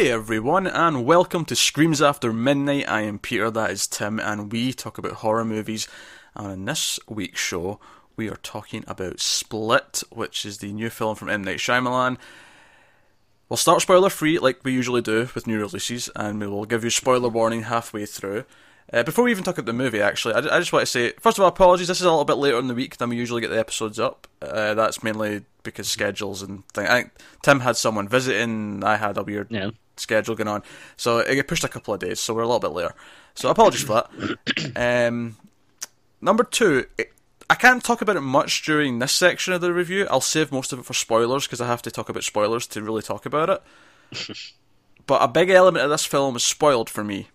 Hey everyone, and welcome to Screams After Midnight. I am Peter, that is Tim, and we talk about horror movies. And in this week's show, we are talking about Split, which is the new film from M. Night Shyamalan. We'll start spoiler free, like we usually do with new releases, and we will give you spoiler warning halfway through. Uh, before we even talk about the movie, actually, I, I, just want to say, first of all, apologies. This is a little bit later in the week than we usually get the episodes up. Uh, that's mainly because schedules and things. I think Tim had someone visiting. I had a weird yeah. Schedule going on, so it got pushed a couple of days. So we're a little bit later. So apologies for that. Um, number two, it, I can't talk about it much during this section of the review. I'll save most of it for spoilers because I have to talk about spoilers to really talk about it. but a big element of this film is spoiled for me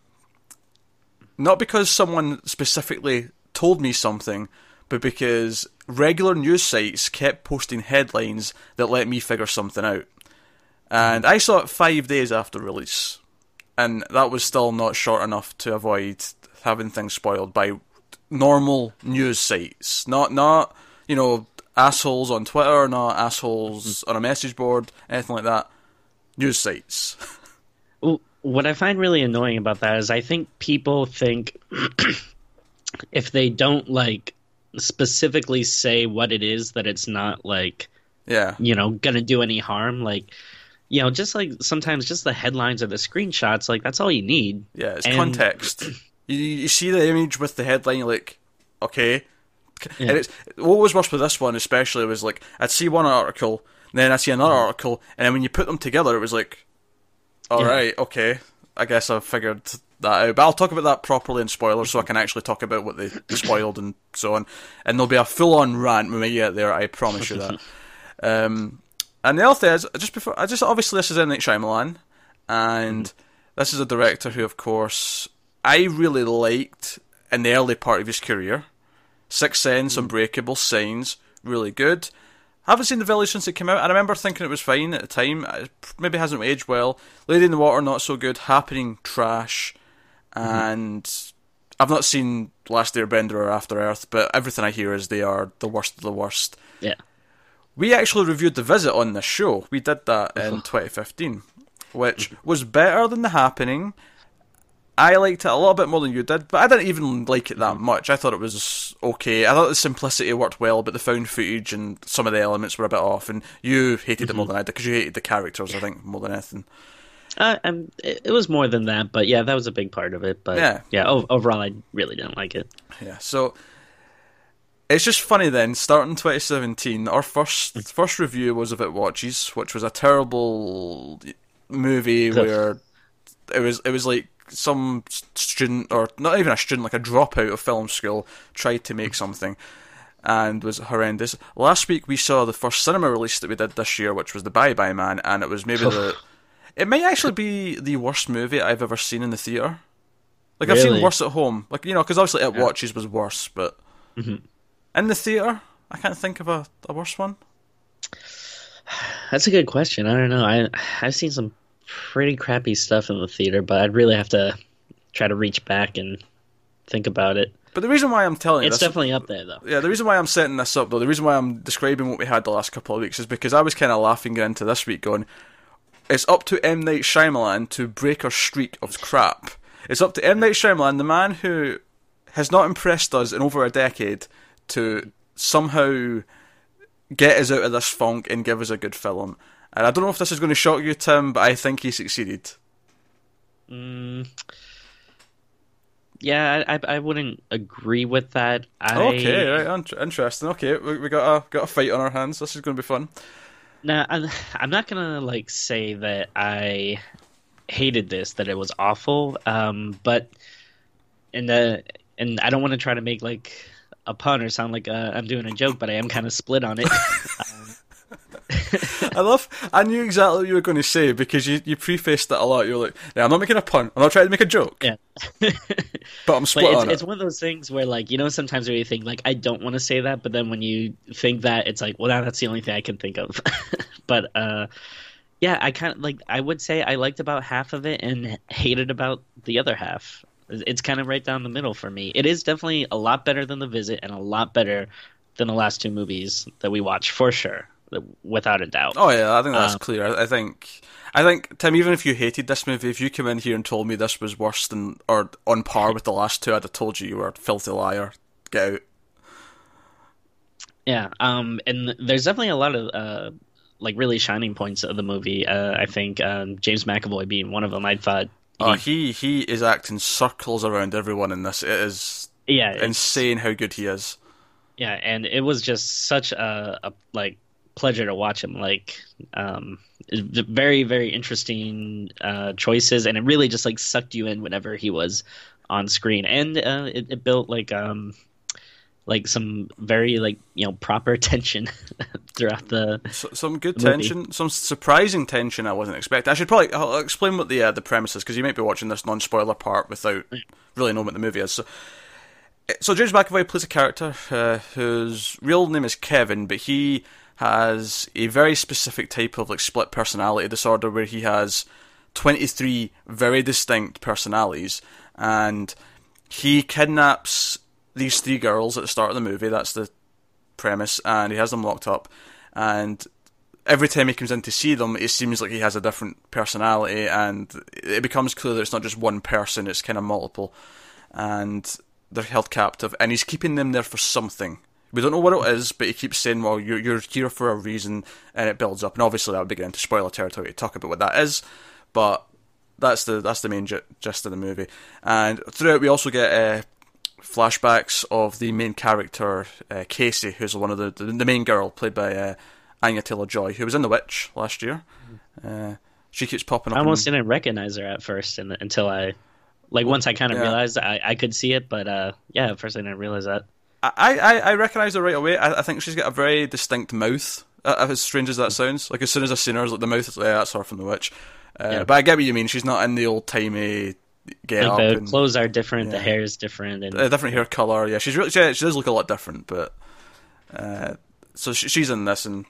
not because someone specifically told me something, but because regular news sites kept posting headlines that let me figure something out. And I saw it five days after release, and that was still not short enough to avoid having things spoiled by normal news sites. Not not you know assholes on Twitter, not assholes mm-hmm. on a message board, anything like that. News sites. what I find really annoying about that is I think people think if they don't like specifically say what it is that it's not like yeah you know gonna do any harm like you know just like sometimes just the headlines or the screenshots like that's all you need yeah it's and... context you, you see the image with the headline you like okay yeah. and it's what was worse with this one especially was like I'd see one article then I see another article and then when you put them together it was like all yeah. right, okay. I guess I've figured that out. But I'll talk about that properly in spoilers so I can actually talk about what they spoiled and so on. And there'll be a full on rant when we get there, I promise you that. um, and the other thing is, just before, I just obviously this is M. Night Shyamalan, and mm-hmm. this is a director who, of course, I really liked in the early part of his career. Sixth Sense, mm-hmm. Unbreakable, Signs, really good. Haven't seen The Village since it came out. I remember thinking it was fine at the time. Uh, it maybe hasn't aged well. Lady in the Water, not so good. Happening, trash. Mm-hmm. And mm-hmm. I've not seen Last Airbender or After Earth, but everything I hear is they are the worst of the worst. Yeah. We actually reviewed The Visit on this show. We did that in 2015, which was better than The Happening I liked it a little bit more than you did, but I didn't even like it that much. I thought it was okay. I thought the simplicity worked well, but the found footage and some of the elements were a bit off. And you hated it more than I did because you hated the characters, I think, more than anything. Uh, um, it was more than that, but yeah, that was a big part of it. But yeah, yeah, overall, I really didn't like it. Yeah, so it's just funny then. Starting 2017, our first mm. first review was of It Watches, which was a terrible movie where it was it was like some student, or not even a student, like a dropout of film school, tried to make something and was horrendous. Last week we saw the first cinema release that we did this year, which was The Bye Bye Man, and it was maybe the. It may actually be the worst movie I've ever seen in the theater. Like really? I've seen worse at home, like you know, because obviously It yeah. Watches was worse, but mm-hmm. In the theater, I can't think of a, a worse one. That's a good question. I don't know. I I've seen some pretty crappy stuff in the theater, but I'd really have to try to reach back and think about it. But the reason why I'm telling this. it's this, definitely up there, though. Yeah, the reason why I'm setting this up, though, the reason why I'm describing what we had the last couple of weeks is because I was kind of laughing into this week, going, "It's up to M Night Shyamalan to break our streak of crap. It's up to M Night Shyamalan, the man who has not impressed us in over a decade, to somehow get us out of this funk and give us a good film." And I don't know if this is going to shock you, Tim, but I think he succeeded. Mm, yeah, I, I wouldn't agree with that. I... Okay, right, interesting. Okay, we, we got a got a fight on our hands. This is going to be fun. Now, I'm, I'm not gonna like say that I hated this, that it was awful. Um, but and the and I don't want to try to make like a pun or sound like uh, I'm doing a joke, but I am kind of split on it. um, I love. I knew exactly what you were going to say because you, you prefaced it a lot. You're like, "Yeah, I'm not making a pun. I'm not trying to make a joke." Yeah. but I'm split but it's, on it. It's one of those things where, like, you know, sometimes where you think, like, I don't want to say that, but then when you think that, it's like, well, now that's the only thing I can think of. but uh, yeah, I kind of like. I would say I liked about half of it and hated about the other half. It's kind of right down the middle for me. It is definitely a lot better than the visit and a lot better than the last two movies that we watched for sure without a doubt. Oh yeah, I think that's um, clear. I think I think Tim, even if you hated this movie, if you came in here and told me this was worse than or on par with the last two, I'd have told you you were a filthy liar. Get out. Yeah, um, and there's definitely a lot of uh, like really shining points of the movie. Uh, I think um, James McAvoy being one of them. I thought. He, oh, he he is acting circles around everyone in this. It is yeah insane how good he is. Yeah, and it was just such a, a like pleasure to watch him. Like, um, very very interesting uh, choices, and it really just like sucked you in whenever he was on screen, and uh, it, it built like um like some very like you know proper tension throughout the so, some good tension some surprising tension i wasn't expecting. I should probably I'll explain what the uh, the premise is because you might be watching this non-spoiler part without really knowing what the movie is. So so james mcavoy plays a character uh, whose real name is kevin but he has a very specific type of like split personality disorder where he has 23 very distinct personalities and he kidnaps these three girls at the start of the movie. That's the premise, and he has them locked up. And every time he comes in to see them, it seems like he has a different personality, and it becomes clear that it's not just one person; it's kind of multiple. And they're held captive, and he's keeping them there for something. We don't know what it is, but he keeps saying, "Well, you're you're here for a reason," and it builds up. And obviously, that would be getting spoil territory to talk about what that is. But that's the that's the main gist of the movie. And throughout, we also get uh, flashbacks of the main character uh, Casey, who's one of the the main girl played by uh, Anya Taylor Joy, who was in The Witch last year. Uh, she keeps popping up. I almost didn't recognize her at first, and, until I, like, once I kind of yeah. realized I, I could see it, but uh, yeah, at first I didn't realize that. I, I, I recognise her right away. I, I think she's got a very distinct mouth. Uh, as strange as that sounds, like as soon as I seen her, I was like the mouth, is, yeah, that's her from The Witch. Uh, yeah. But I get what you mean. She's not in the old timey get like the and, clothes are different, yeah. the hair is different, and a different hair color. Yeah, she's really she, she does look a lot different, but uh, so she, she's in this, and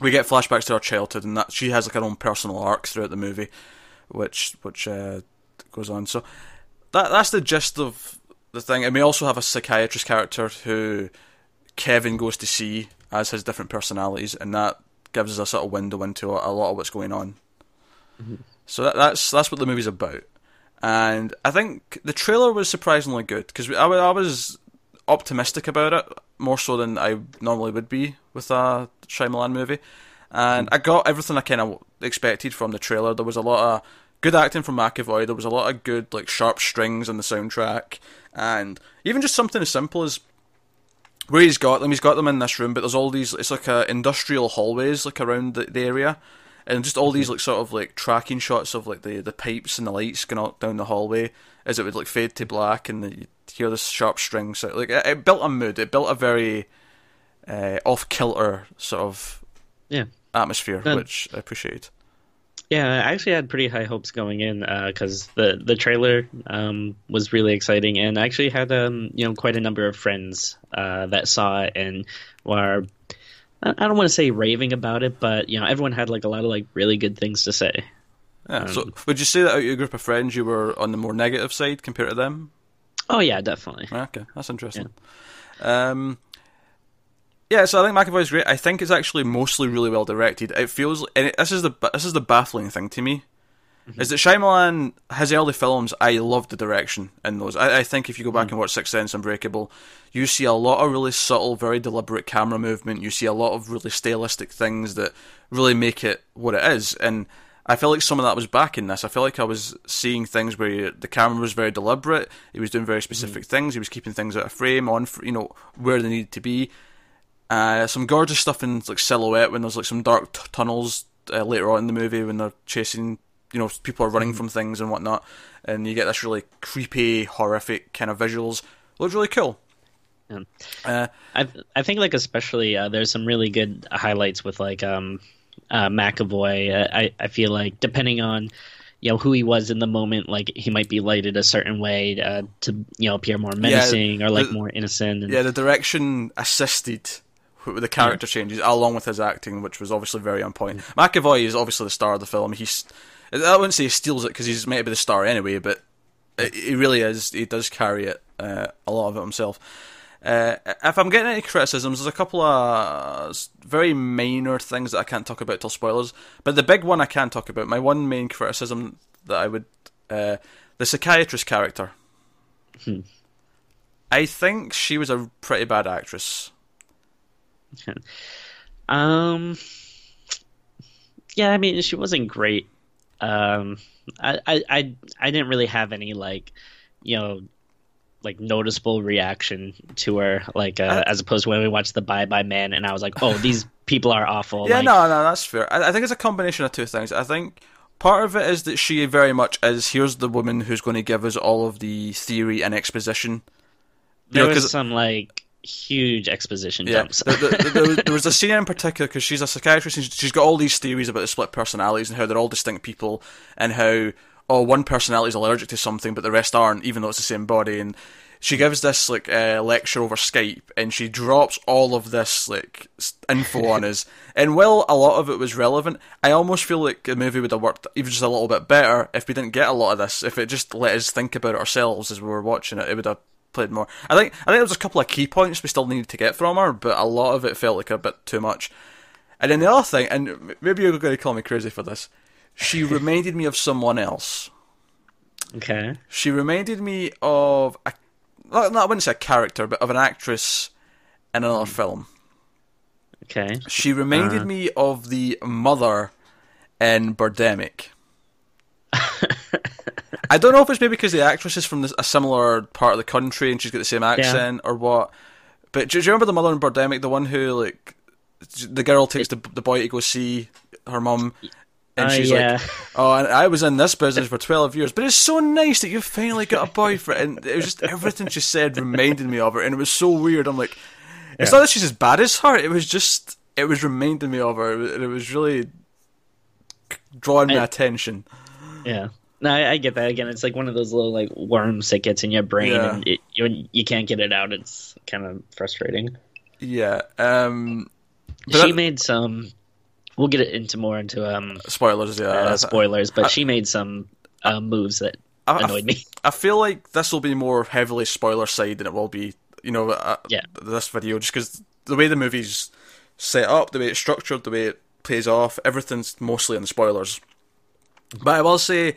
we get flashbacks to her childhood, and that she has like her own personal arc throughout the movie, which which uh, goes on. So that that's the gist of the thing, and we also have a psychiatrist character who Kevin goes to see as his different personalities, and that gives us a sort of window into a, a lot of what's going on. Mm-hmm. So that, that's that's what the movie's about and I think the trailer was surprisingly good because I, I was optimistic about it more so than I normally would be with a Shyamalan movie, and I got everything I kind of expected from the trailer. There was a lot of good acting from McAvoy. There was a lot of good like sharp strings in the soundtrack, and even just something as simple as where he's got them. He's got them in this room, but there's all these. It's like a industrial hallways like around the, the area, and just all these like sort of like tracking shots of like the the pipes and the lights going out down the hallway as it would like fade to black and the, you hear this sharp string so like it, it, built a mood. It built a very uh, off kilter sort of yeah. atmosphere which I appreciate yeah I actually had pretty high hopes going in because uh, the the trailer um, was really exciting. And I actually had um, you know quite a number of friends uh, that saw it and were I don't want to say raving about it, but you know, everyone had like a lot of like really good things to say. Yeah. Um, so, would you say that out of your group of friends, you were on the more negative side compared to them? Oh yeah, definitely. Okay, that's interesting. Yeah. Um, yeah, so I think McAvoy's great. I think it's actually mostly really well directed. It feels, and it, this is the this is the baffling thing to me Mm-hmm. Is that Shyamalan, his early films, I love the direction in those. I, I think if you go back mm and watch Sixth Sense, Unbreakable, you see a lot of really subtle, very deliberate camera movement. You see a lot of really stylistic things that really make it what it is. And I feel like some of that was back in this. I feel like I was seeing things where the camera was very deliberate. He was doing very specific mm things. He was keeping things out of frame, on you know where they needed to be. Uh, some gorgeous stuff in like silhouette when there's like some dark t- tunnels uh, later on in the movie when they're chasing you know people are running mm. from things and whatnot, and you get this really creepy, horrific kind of visuals. Looks really cool. Yeah. Uh, I I think like especially uh, there's some really good highlights with like um uh, McAvoy. Uh, I I feel like depending on you know who he was in the moment, like he might be lighted a certain way uh, to you know appear more menacing yeah, or like the, more innocent. And... Yeah, the direction assisted with the character yeah. changes along with his acting, which was obviously very on point. Mm. McAvoy is obviously the star of the film. He's I wouldn't say he steals it because he's meant to be the star anyway, but he really is. He does carry it uh, a lot of it himself. Uh, if I'm getting any criticisms, there's a couple of very minor things that I can't talk about till spoilers. But the big one I can talk about, my one main criticism that I would, uh, the psychiatrist character. Hmm. I think she was a pretty bad actress. Um, yeah, I mean, she wasn't great. Um, I, I, I, I didn't really have any like, you know, like noticeable reaction to her, like uh, as opposed to when we watched the Bye Bye Man, and I was like, oh, these people are awful. Yeah, like, no, no, that's fair. I, I think it's a combination of two things. I think part of it is that she very much is here's the woman who's going to give us all of the theory and exposition. You there know, was some like huge exposition Yeah, jumps. there, there- there was a scene in particular because she's a psychiatrist and she's got all these theories about the split personalities and how they're all distinct people and how oh one personality is allergic to something but the rest aren't even though it's the same body. And she gives this like uh, lecture over Skype and she drops all of this like info on us. And while a lot of it was relevant I almost feel like the movie would have worked even just a little bit better if we didn't get a lot of this. If it just let us think about it ourselves as we were watching it it would have played more. I think I think there was a couple of key points we still needed to get from her, but a lot of it felt like a bit too much. And then the other thing, and maybe you're going to call me crazy for this, she reminded me of someone else. okay, She reminded me of a, no, I wouldn't say a character, but of an actress in another film. okay, She reminded Uh. me of the mother in Birdemic. I don't know if it's maybe because the actress is from a similar part of the country and she's got the same accent or what. But do, do you remember the mother in Birdemic, the one who like the girl takes the the boy to go see her mum, and Uh, she's yeah. like, "Oh, and I was in this business for twelve years, but it's so nice that you finally got a boyfriend." And it was just everything she said reminded me of her, and it was so weird. I'm like, it's Yeah. not that she's as bad as her. It was just it was reminding me of her, and it was really drawing my attention. yeah. No, I, I get that. Again, it's like one of those little like worms that gets in your brain, Yeah. and it, you you can't get it out. It's kind of frustrating. Yeah. Um. She that- made some. We'll get it into more into um spoilers. Yeah. uh, spoilers, but I- she made some uh, moves that I- I- annoyed me. I feel like this will be more heavily spoiler side than it will be, you know, uh, Yeah. this video, just because the way the movie's set up, the way it's structured, the way it plays off, everything's mostly in the spoilers. But I will say,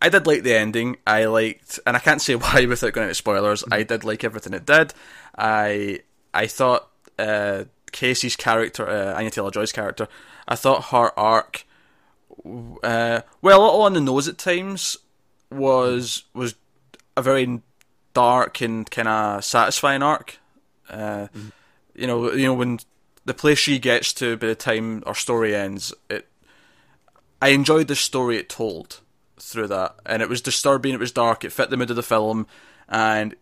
I did like the ending. I liked, and I can't say why without going into spoilers. I did like everything it did. I I thought uh, Casey's character, uh, Anya Taylor Joy's character, I thought her arc, uh, well, a little on the nose at times, was was a very dark and kind of satisfying arc. Uh, You know, you know when the place she gets to by the time our story ends, it. I enjoyed the story it told through that, and it was disturbing. It was dark. It fit the mood of the film, and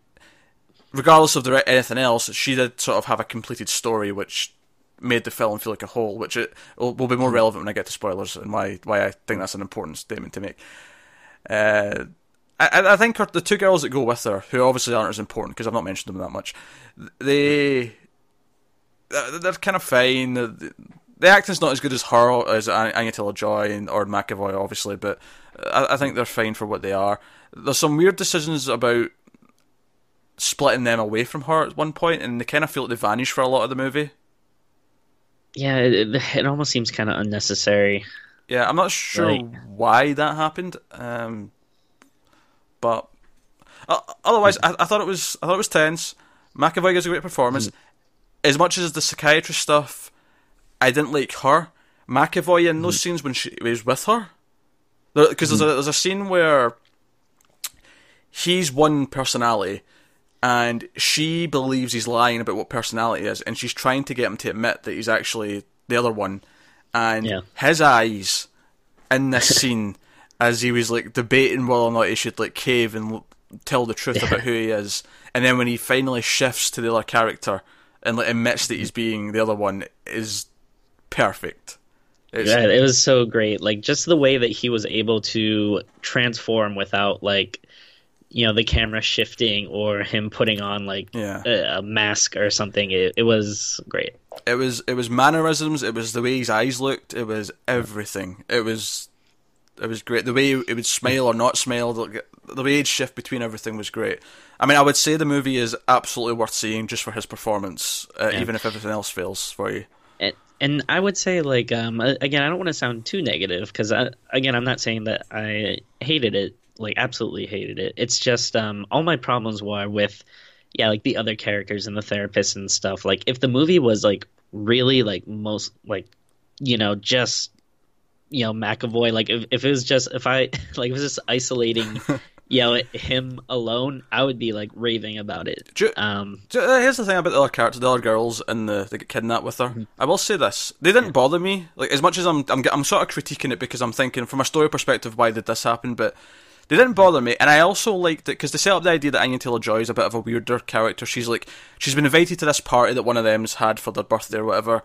regardless of the anything else, she did sort of have a completed story, which made the film feel like a whole. Which it will, will be more relevant when I get to spoilers and why why I think that's an important statement to make. Uh, I, I think her, the two girls that go with her, who obviously aren't as important because I've not mentioned them that much, they they're kind of fine. The, the acting's not as good as her as An- Anya Taylor Joy and or McAvoy, obviously, but I, I think they're fine for what they are. There's some weird decisions about splitting them away from her at one point, and they kind of feel like they vanish for a lot of the movie. Yeah, it, it almost seems kind of unnecessary. Yeah, I'm not sure Right. why that happened, um, but uh, otherwise, I, I thought it was I thought it was tense. McAvoy gives a great performance. As much as the psychiatrist stuff, I didn't like her. McAvoy in those scenes when she was with her, because there's hmm. a there's a scene where he's one personality, and she believes he's lying about what personality is, and she's trying to get him to admit that he's actually the other one. And Yeah. his eyes in this scene, as he was like debating whether or not he should like cave and tell the truth about who he is, and then when he finally shifts to the other character and like admits that he's being the other one, is perfect. It's, Yeah, it was so great. Like just the way that he was able to transform without like you know the camera shifting or him putting on like Yeah. a, a mask or something. It, it was great. It was it was mannerisms. It was the way his eyes looked. It was everything. It was It was great. The way it would smile or not smile, the, the way he'd shift between everything was great. I mean, I would say the movie is absolutely worth seeing just for his performance, uh, yeah. even if everything else fails for you. And, I would say, like, um, again, I don't want to sound too negative because, again, I'm not saying that I hated it, like, absolutely hated it. It's just um, all my problems were with, yeah, like the other characters and the therapist and stuff. Like, if the movie was like really like most like, you know, just you know McAvoy. Like if, if it was just if I like it was just isolating, you know, him alone, I would be like raving about it. You, um, you, uh, here's the thing about the other characters, the other girls, and the they get kidnapped with her. Mm-hmm. I will say this: they didn't yeah. bother me. Like as much as I'm, I'm, I'm sort of critiquing it because I'm thinking from a story perspective, why did this happen? But they didn't bother me, and I also liked it because they set up the idea that Anya Taylor Joy is a bit of a weirder character. She's like she's been invited to this party that one of them's had for their birthday or whatever,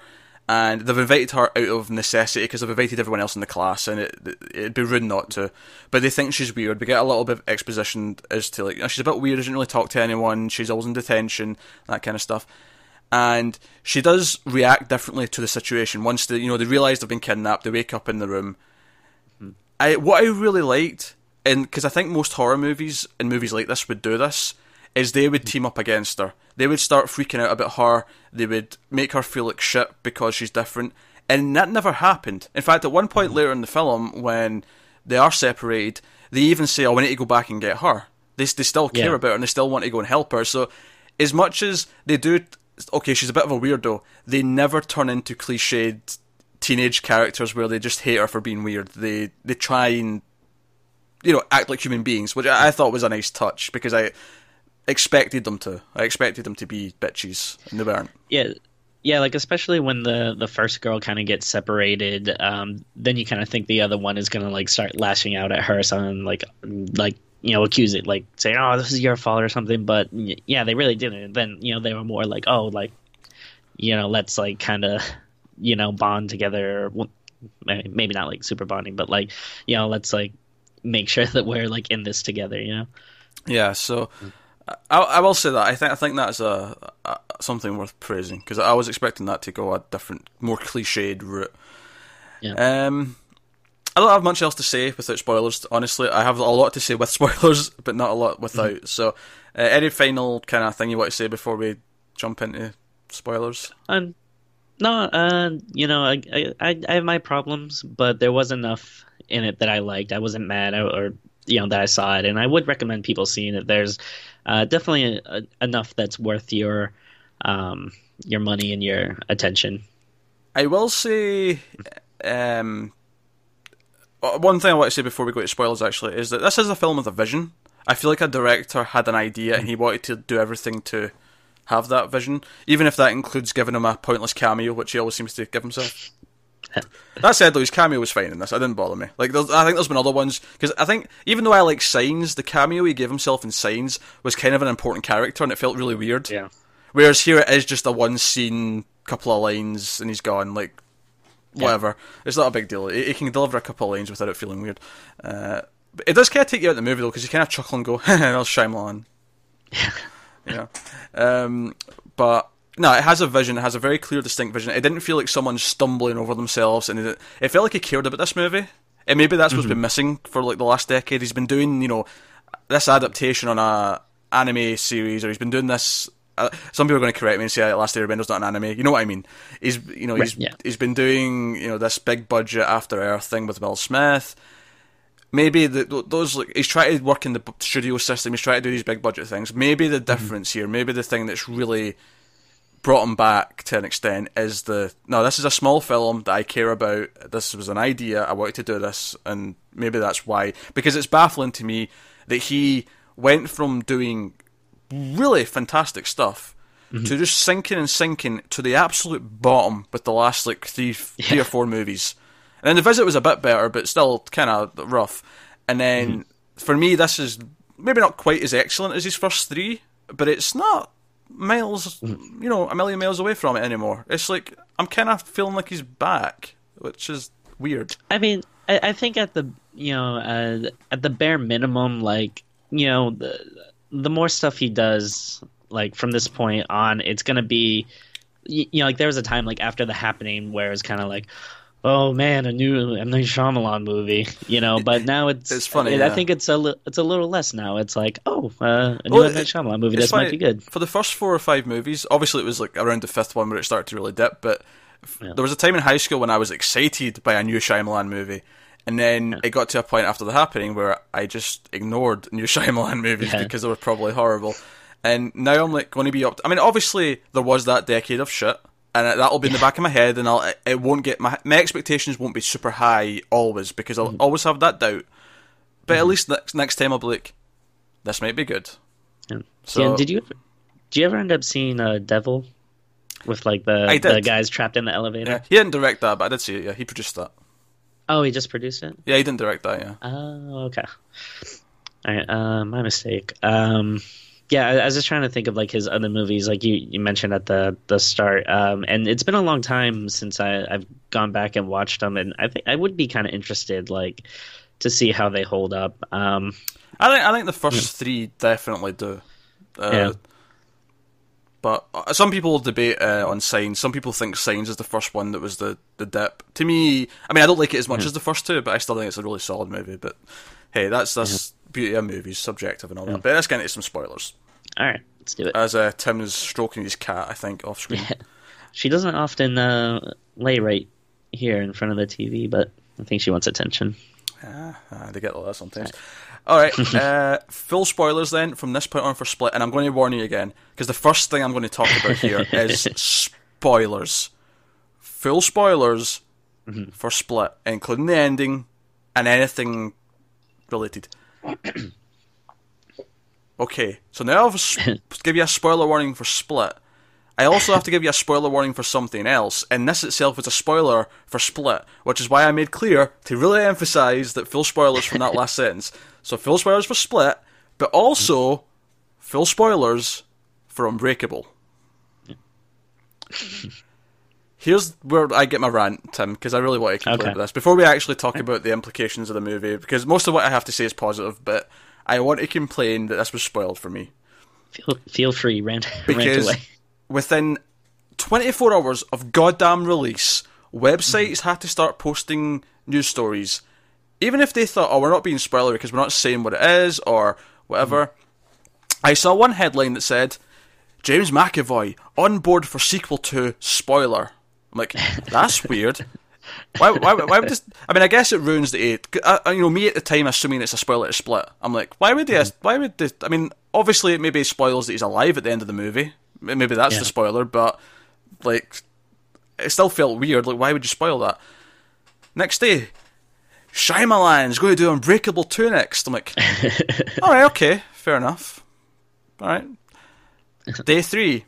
and they've invited her out of necessity because they've invited everyone else in the class, and it, it'd be rude not to. But they think she's weird. We get a little bit of exposition as to like you know, she's a bit weird, doesn't really talk to anyone. She's always in detention, that kind of stuff. And she does react differently to the situation once they, you know, they realise they've been kidnapped. They wake up in the room. Mm-hmm. I what I really liked, and because I think most horror movies and movies like this would do this, is they would team up against her. They would start freaking out about her. They would make her feel like shit because she's different. And that never happened. In fact, at one point later in the film, when they are separated, they even say, "Oh, we need to go back and get her." They they still care yeah. about her and they still want to go and help her. So, as much as they do, okay, she's a bit of a weirdo. They never turn into cliched teenage characters where they just hate her for being weird. They they try and you know act like human beings, which I, I thought was a nice touch because I expected them to. I expected them to be bitches, and they weren't. Yeah, yeah. Like especially when the the first girl kind of gets separated, um, then you kind of think the other one is gonna like start lashing out at her, or something like like you know accuse it, like say, "Oh, this is your fault" or something. But yeah, they really didn't. Then you know they were more like, "Oh, like you know, let's like kind of you know bond together." Maybe not like super bonding, but like you know, let's like make sure that we're like in this together. You know. Yeah. So. Mm I, I will say that I think I think that's a, a something worth praising because I was expecting that to go a different, more cliched route. Yeah. Um, I don't have much else to say without spoilers. Honestly, I have a lot to say with spoilers, but not a lot without. Mm-hmm. So, uh, any final kind of thing you want to say before we jump into spoilers? Um, no, uh, you know, I, I I have my problems, but there was enough in it that I liked. I wasn't mad or you know that I saw it, and I would recommend people seeing it. There's uh, definitely a, a, enough that's worth your um, your money and your attention. I will say, um, one thing I want to say before we go to spoilers actually is that this is a film with a vision. I feel like a director had an idea and he wanted to do everything to have that vision, even if that includes giving him a pointless cameo, which he always seems to give himself. that said, though, his cameo was fine in this. It didn't bother me. Like, I think there's been other ones because I think even though I like Signs, the cameo he gave himself in Signs was kind of an important character, and it felt really weird. Yeah. Whereas here it is just a one scene, couple of lines, and he's gone. Like, whatever. Yeah. It's not a big deal. He, he, can deliver a couple of lines without it feeling weird. Uh, but it does kind of take you out of the movie though, because you kind of chuckle and go, "That's Shyamalan." Yeah. Um, but no, it has a vision. It has a very clear, distinct vision. It didn't feel like someone stumbling over themselves, and it, it felt like he cared about this movie. And maybe that's what's mm-hmm. been missing for like the last decade. He's been doing, you know, this adaptation on a anime series, or he's been doing this. Uh, some people are going to correct me and say Last Airbender's not an anime. You know what I mean? He's, you know, he's yeah. he's been doing, you know, this big budget After Earth thing with Will Smith. Maybe the, those like he's trying to work in the studio system. He's trying to do these big budget things. Maybe the mm-hmm. difference mm-hmm. here, maybe the thing that's really brought him back to an extent is the no this is a small film that i care about this was an idea i wanted to do this and maybe that's why because it's baffling to me that he went from doing really fantastic stuff mm-hmm. to just sinking and sinking to the absolute bottom with the last like three yeah. three or four movies and then the visit was a bit better but still kind of rough and then mm-hmm. for me this is maybe not quite as excellent as his first three but it's not miles, you know, a million miles away from it anymore. It's like I'm kind of feeling like he's back, which is weird. I mean, I, I think at the you know uh, at the bare minimum, like you know, the the more stuff he does, like from this point on, it's gonna be, you, you know, like there was a time like after the happening where it's kind of like, oh man, a new M Night Shyamalan movie, you know. But now it's It's funny, I, yeah. I think it's a li- it's a little less now. It's like oh, uh, a new Well, M Night Shyamalan movie. This might be good. For the first four or five movies, obviously it was like around the fifth one where it started to really dip, but Yeah. there was a time in high school when I was excited by a new Shyamalan movie. And then it got to a point after the happening where I just ignored new Shyamalan movies Yeah. because they were probably horrible. And now I'm like going to be up. I mean, obviously there was that decade of shit, and that'll be in the back of my head, and I'll it- won't get my my expectations won't be super high always because I'll Mm-hmm. always have that doubt. But at least next next time I'll be like, this might be good. Yeah. So- did you ever, did you ever end up seeing uh, Devil with like the the guys trapped in the elevator? Yeah, he didn't direct that, but I did see it. Yeah, he produced that. Oh, he just produced it. Yeah, he didn't direct that. Yeah. Oh, okay. All right, uh, my mistake. Um, yeah, I, I was just trying to think of like his other movies, like you, you mentioned at the the start. Um, and it's been a long time since I, I've gone back and watched them, and I think I would be kind of interested, like, to see how they hold up. Um, I think I think the first three definitely do. Uh, Yeah. But uh, some people debate uh, on Signs. Some people think Signs is the first one that was the, the dip. To me, I mean, I don't like it as much as the first two, but I still think it's a really solid movie. But hey, that's that's beauty of movies, subjective and all that. But let's get into some spoilers. all right, let's do it. As uh, Tim is stroking his cat, I think off screen. Yeah. She doesn't often uh, lay right here in front of the TV, but I think she wants attention. Ah, they get all that sometimes. All right, uh, full spoilers then from this point on for Split, and I'm going to warn you again because the first thing I'm going to talk about here is spoilers. Full spoilers for Split, including the ending and anything related. okay, so now I've s- give you a spoiler warning for Split. I also have to give you a spoiler warning for something else, and this itself is a spoiler for Split, which is why I made clear to really emphasise that full spoilers from that last sentence. So full spoilers for Split, but also full spoilers for Unbreakable. Here's where I get my rant, Tim, because I really want to complain Okay. about this. Before we actually talk about the implications of the movie, because most of what I have to say is positive, but I want to complain that this was spoiled for me. Feel feel free, rant, rant Because away. within 24 hours of goddamn release, websites had to start posting news stories. Even if they thought, oh, we're not being spoilery because we're not saying what it is or whatever. I saw one headline that said, James McAvoy on board for sequel to spoiler. I'm like, that's weird. Why, why, why would this? I mean, I guess it ruins the eight. I, I- you know, me at the time assuming it's a spoiler to split. I'm like, why would they? Why would they? I mean, obviously, it maybe spoils that he's alive at the end of the movie. Maybe that's Yeah. the spoiler, but like, it still felt weird. Like, why would you spoil that? Next day, Shyamalan's going to do Unbreakable 2 next. I'm like, alright, okay, fair enough. Alright. Day three.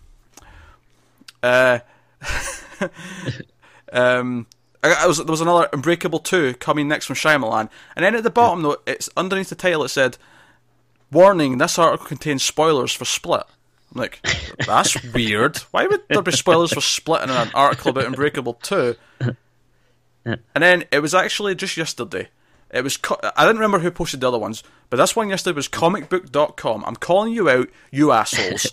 Uh, um, I, I was, there was another Unbreakable 2 coming next from Shyamalan. And then at the bottom, though, it's underneath the title, it said, Warning, this article contains spoilers for Split. I'm like, that's weird. Why would there be spoilers for Split in an article about Unbreakable 2? And then it was actually just yesterday. It was co- I didn't remember who posted the other ones, but this one yesterday was comicbook.com. I'm calling you out, you assholes.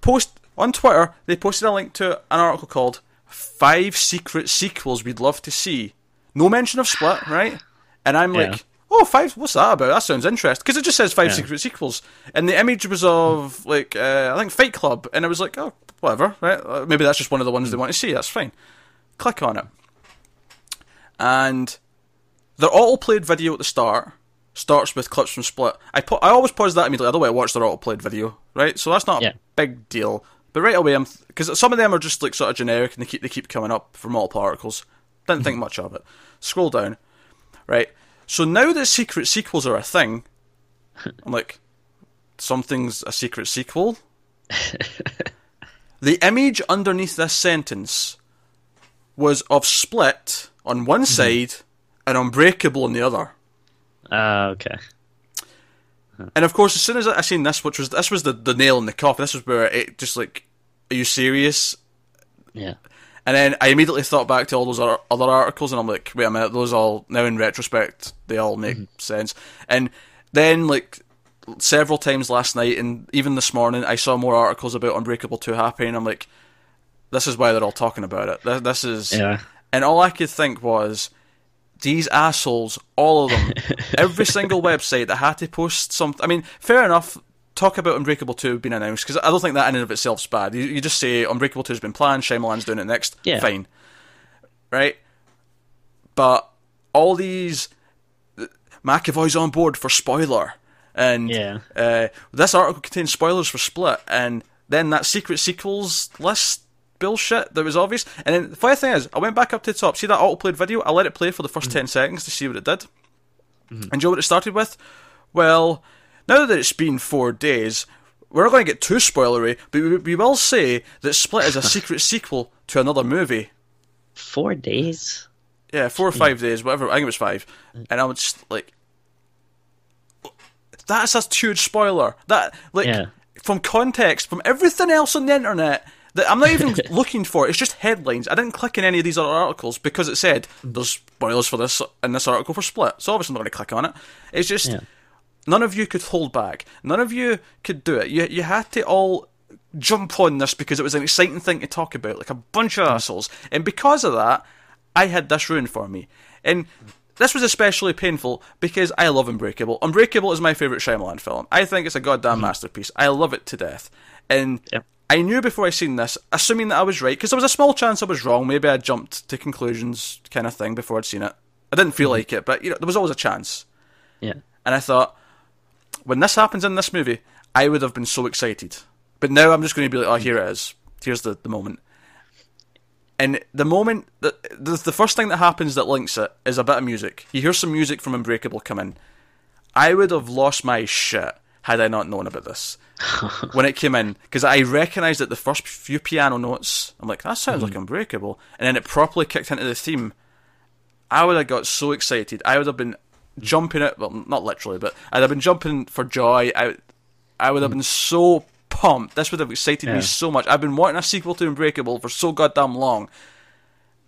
Post on Twitter, they posted a link to an article called Five Secret Sequels We'd Love to See. No mention of Split, right? And I'm Yeah. like, oh, five, what's that about? That sounds interesting. Because it just says five Yeah. secret sequels. And the image was of, like, uh, I think Fight Club. And I was like, oh, whatever, right? Uh, Maybe that's just one of the ones they want to see. That's fine. Click on it. And their auto-played video at the start starts with clips from Split. I I always pause that immediately. I don't want to watch their auto-played video, right? So that's not a big deal. But right away, I'm because some of them are just like sort of generic and they keep they keep coming up from all particles. Didn't think much of it. Scroll down, right? So now that secret sequels are a thing, I'm like, something's a secret sequel. the image underneath this sentence was of Split on one side and Unbreakable on the other. Uh, okay. And of course, as soon as I seen this, which was this was the, the nail in the coffin. This was where it just like, are you serious? Yeah. And then I immediately thought back to all those other, articles, and I'm like, wait a minute, those all now in retrospect they all make mm-hmm. sense. And then like several times last night, and even this morning, I saw more articles about Unbreakable Two happening. And I'm like, this is why they're all talking about it. Th- This is Yeah. and all I could think was, these assholes, all of them, every single website that had to post something. I mean, fair enough. Talk about Unbreakable 2 being announced, because I don't think that in and of itself is bad. You, you just say Unbreakable 2 has been planned, Shyamalan's doing it next, Yeah. fine. Right? But all these. McAvoy's on board for spoiler. And Yeah. uh, this article contains spoilers for Split, and then that secret sequels list bullshit that was obvious. And then the funny thing is, I went back up to the top, see that autoplayed video? I let it play for the 1st mm. 10 seconds to see what it did. Mm-hmm. And do you know what it started with? Well, now that it's been four days, we're not going to get too spoilery, but we, we will say that Split is a secret sequel to another movie. Four days. Yeah, four or five days, whatever. I think it was five. Mm. And I was just like, that's a huge spoiler. That like Yeah. from context, from everything else on the internet that I'm not even looking for. It. It's just headlines. I didn't click in any of these other articles because it said there's spoilers for this in this article for Split. So obviously I'm not going to click on it. It's just Yeah. none of you could hold back. None of you could do it. You you had to all jump on this because it was an exciting thing to talk about, like a bunch of assholes. And because of that, I had this ruined for me. And this was especially painful because I love Unbreakable. Unbreakable is my favourite Shyamalan film. I think it's a goddamn mm-hmm. masterpiece. I love it to death. And Yep. I knew before I seen this, assuming that I was right, because there was a small chance I was wrong. Maybe I jumped to conclusions, kind of thing, before I'd seen it. I didn't feel mm-hmm. like it, but you know, there was always a chance. Yeah. And I thought, when this happens in this movie, I would have been so excited. But now I'm just going to be like, oh, here it is. Here's the, the moment. And the moment, that the, the first thing that happens that links it is a bit of music. You hear some music from Unbreakable come in. I would have lost my shit had I not known about this when it came in because I recognised that the first few piano notes. I'm like, that sounds like hmm. Unbreakable, and then it properly kicked into the theme. I would have got so excited. I would have been jumping it. Well, not literally, but I'd have been jumping for joy. I, I would have hmm. been so pumped. This would have excited Yeah. me so much. I've been wanting a sequel to Unbreakable for so goddamn long.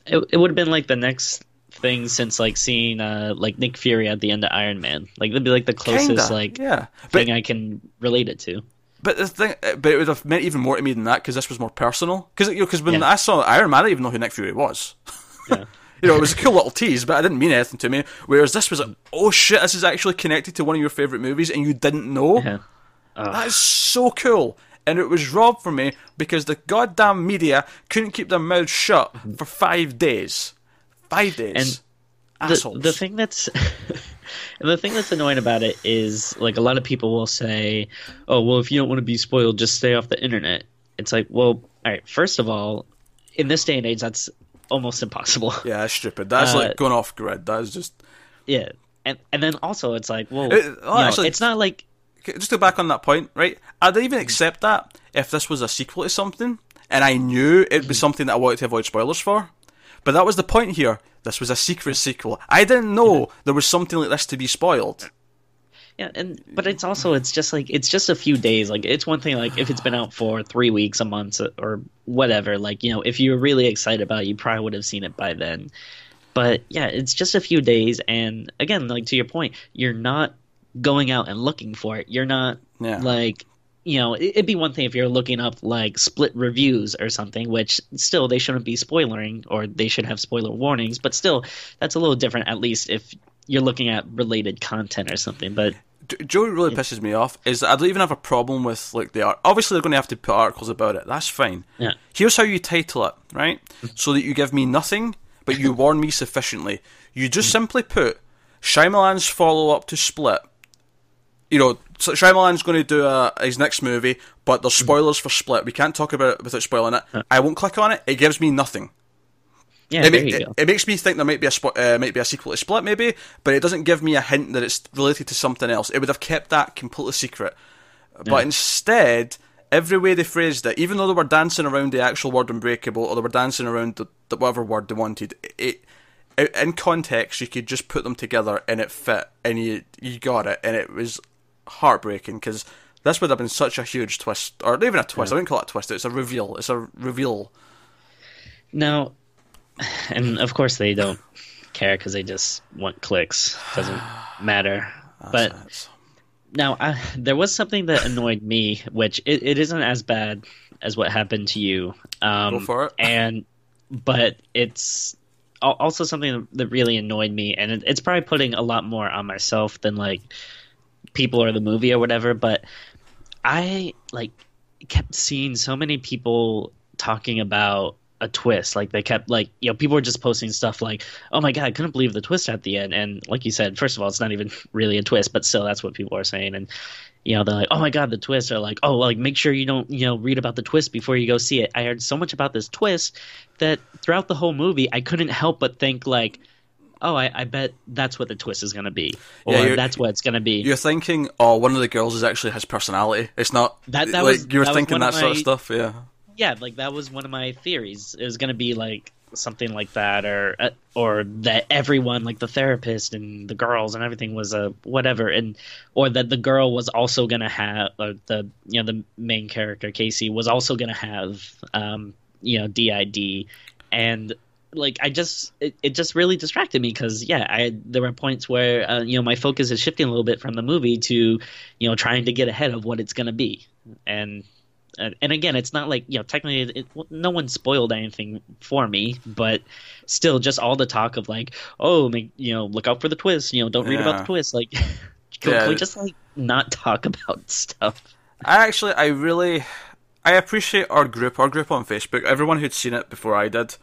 It it would have been like the next thing since like seeing uh like Nick Fury at the end of Iron Man. Like that'd be like the closest Kinda, like yeah. But thing I can relate it to. But the thing, but it would have meant even more to me than that because this was more personal. Because you know, 'cause when Yeah. I saw Iron Man, I didn't even know who Nick Fury was. Yeah. you know, it was a cool little tease, but I didn't mean anything to me. Whereas this was like, oh shit, this is actually connected to one of your favorite movies, and you didn't know. Yeah. That is so cool. And it was robbed from me because the goddamn media couldn't keep their mouths shut for five days. Five days. And the, Assholes. the thing that's and the thing that's annoying about it is like a lot of people will say, "Oh, well, if you don't want to be spoiled, just stay off the internet." It's like, well, all right. First of all, in this day and age, that's almost impossible. yeah, that's stupid. That's Uh, like going off grid. That is just. Yeah, and and then also it's like, well, you oh, know, actually- it's not like just to go back on that point, right? I'd even accept that if this was a sequel to something, and I knew it'd be something that I wanted to avoid spoilers for. But that was the point here. This was a secret sequel. I didn't know there was something like this to be spoiled. Yeah, and but it's also it's just like it's just a few days. Like it's one thing like if it's been out for three weeks, a month, or whatever. Like you know, if you were really excited about it, you probably would have seen it by then. But yeah, it's just a few days, and again, like to your point, you're not going out and looking for it. You're not Yeah. like you know it- it'd be one thing if you're looking up like split reviews or something which still they shouldn't be spoiling or they should have spoiler warnings but still that's a little different at least if you're looking at related content or something but Joey Joe really pisses me off is that I don't even have a problem with like the art. Obviously, they're going to have to put articles about it. That's fine. Yeah. Here's how you title it, right? Mm-hmm. So that you give me nothing, but you warn me sufficiently. You just mm-hmm. simply put Shyamalan's follow up to Split. You know, Shyamalan's going to do uh his next movie, but there's spoilers for Split. We can't talk about it without spoiling it. I won't click on it. It gives me nothing. yeah It, there ma- you it, go it makes me think there might be a spo- uh, might be a sequel to Split, maybe, but it doesn't give me a hint that it's related to something else. It would have kept that completely secret. But instead, every way they phrased it, even though they were dancing around the actual word unbreakable, or they were dancing around the, the whatever word they wanted, it, it in context you could just put them together and it fit, and you you got it, and it was heartbreaking because this would have been such a huge twist, or not even a twist. I wouldn't call it a twist. It's a reveal. It's a reveal. now and of course they don't care because they just want clicks doesn't matter but That's- Now, I, there was something that annoyed me, which it, it isn't as bad as what happened to you. Um, Go for it. And but it's also something that really annoyed me, and it, it's probably putting a lot more on myself than like people or the movie or whatever. But I like kept seeing so many people talking about a twist. Like they kept like you know people were just posting stuff like, "Oh my god, I couldn't believe the twist at the end." And like you said, first of all, it's not even really a twist, but still, that's what people are saying. And you know they're like, "Oh my god, the twist!" Or like, "Oh, like make sure you don't you know read about the twist before you go see it." I heard so much about this twist that throughout the whole movie, I couldn't help but think like. Oh, I, I bet that's what the twist is going to be, or Yeah, that's what it's going to be. You're thinking, oh, one of the girls is actually his personality. It's not That- that like was- you were that thinking that sort of stuff. Yeah, yeah, like that was one of my theories. It was going to be like something like that, or uh, or that everyone, like the therapist and the girls and everything, was a whatever, and or that the girl was also going to have, or the you know the main character Casey was also going to have, um, you know, DID, and like I just it, it just really distracted me because yeah I there were points where uh, you know my focus is shifting a little bit from the movie to you know trying to get ahead of what it's going to be and and and again it's not like you know technically it, it, no one spoiled anything for me but still just all the talk of like oh make, you know look out for the twist you know don't read about the twist like can Yeah. we just like not talk about stuff I actually, I really, I appreciate our group, our group on Facebook. Everyone who'd seen it before I did.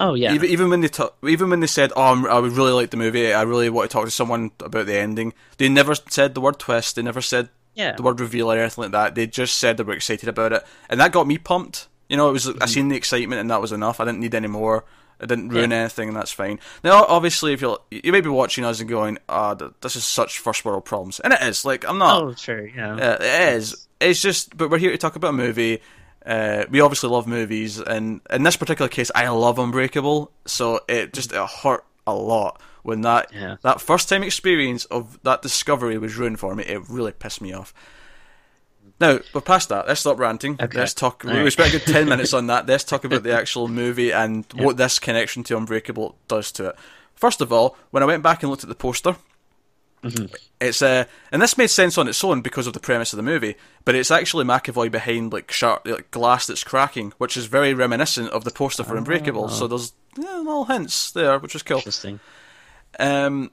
Oh yeah Even, even when they ta- even when they said, "Oh, I'm, I would really like the movie. I really want to talk to someone about the ending." They never said the word twist. They never said yeah the word reveal or anything like that. They just said they were excited about it, and that got me pumped. You know, it was I seen the excitement, and that was enough. I didn't need any more. It didn't ruin Yeah. anything, and that's fine. Now, obviously, if you're you may be watching us and going, "Ah, th this is such first world problems," and it is. Like, I'm not. oh sure yeah Yeah, it is. It's just, but we're here to talk about a movie. Uh, we obviously love movies, and in this particular case, I love Unbreakable. So it just it hurt a lot when that Yeah. that first time experience of that discovery was ruined for me. It really pissed me off. Now we're past that. Let's stop ranting. Okay. Let's talk. All We right. spent a good ten minutes on that. Let's talk about the actual movie and what this connection to Unbreakable does to it. First of all, when I went back and looked at the poster, it's uh, and this made sense on its own because of the premise of the movie, but it's actually McAvoy behind like sharp like glass that's cracking, which is very reminiscent of the poster for Unbreakable. So there's yeah, little hints there, which was cool. interesting Um,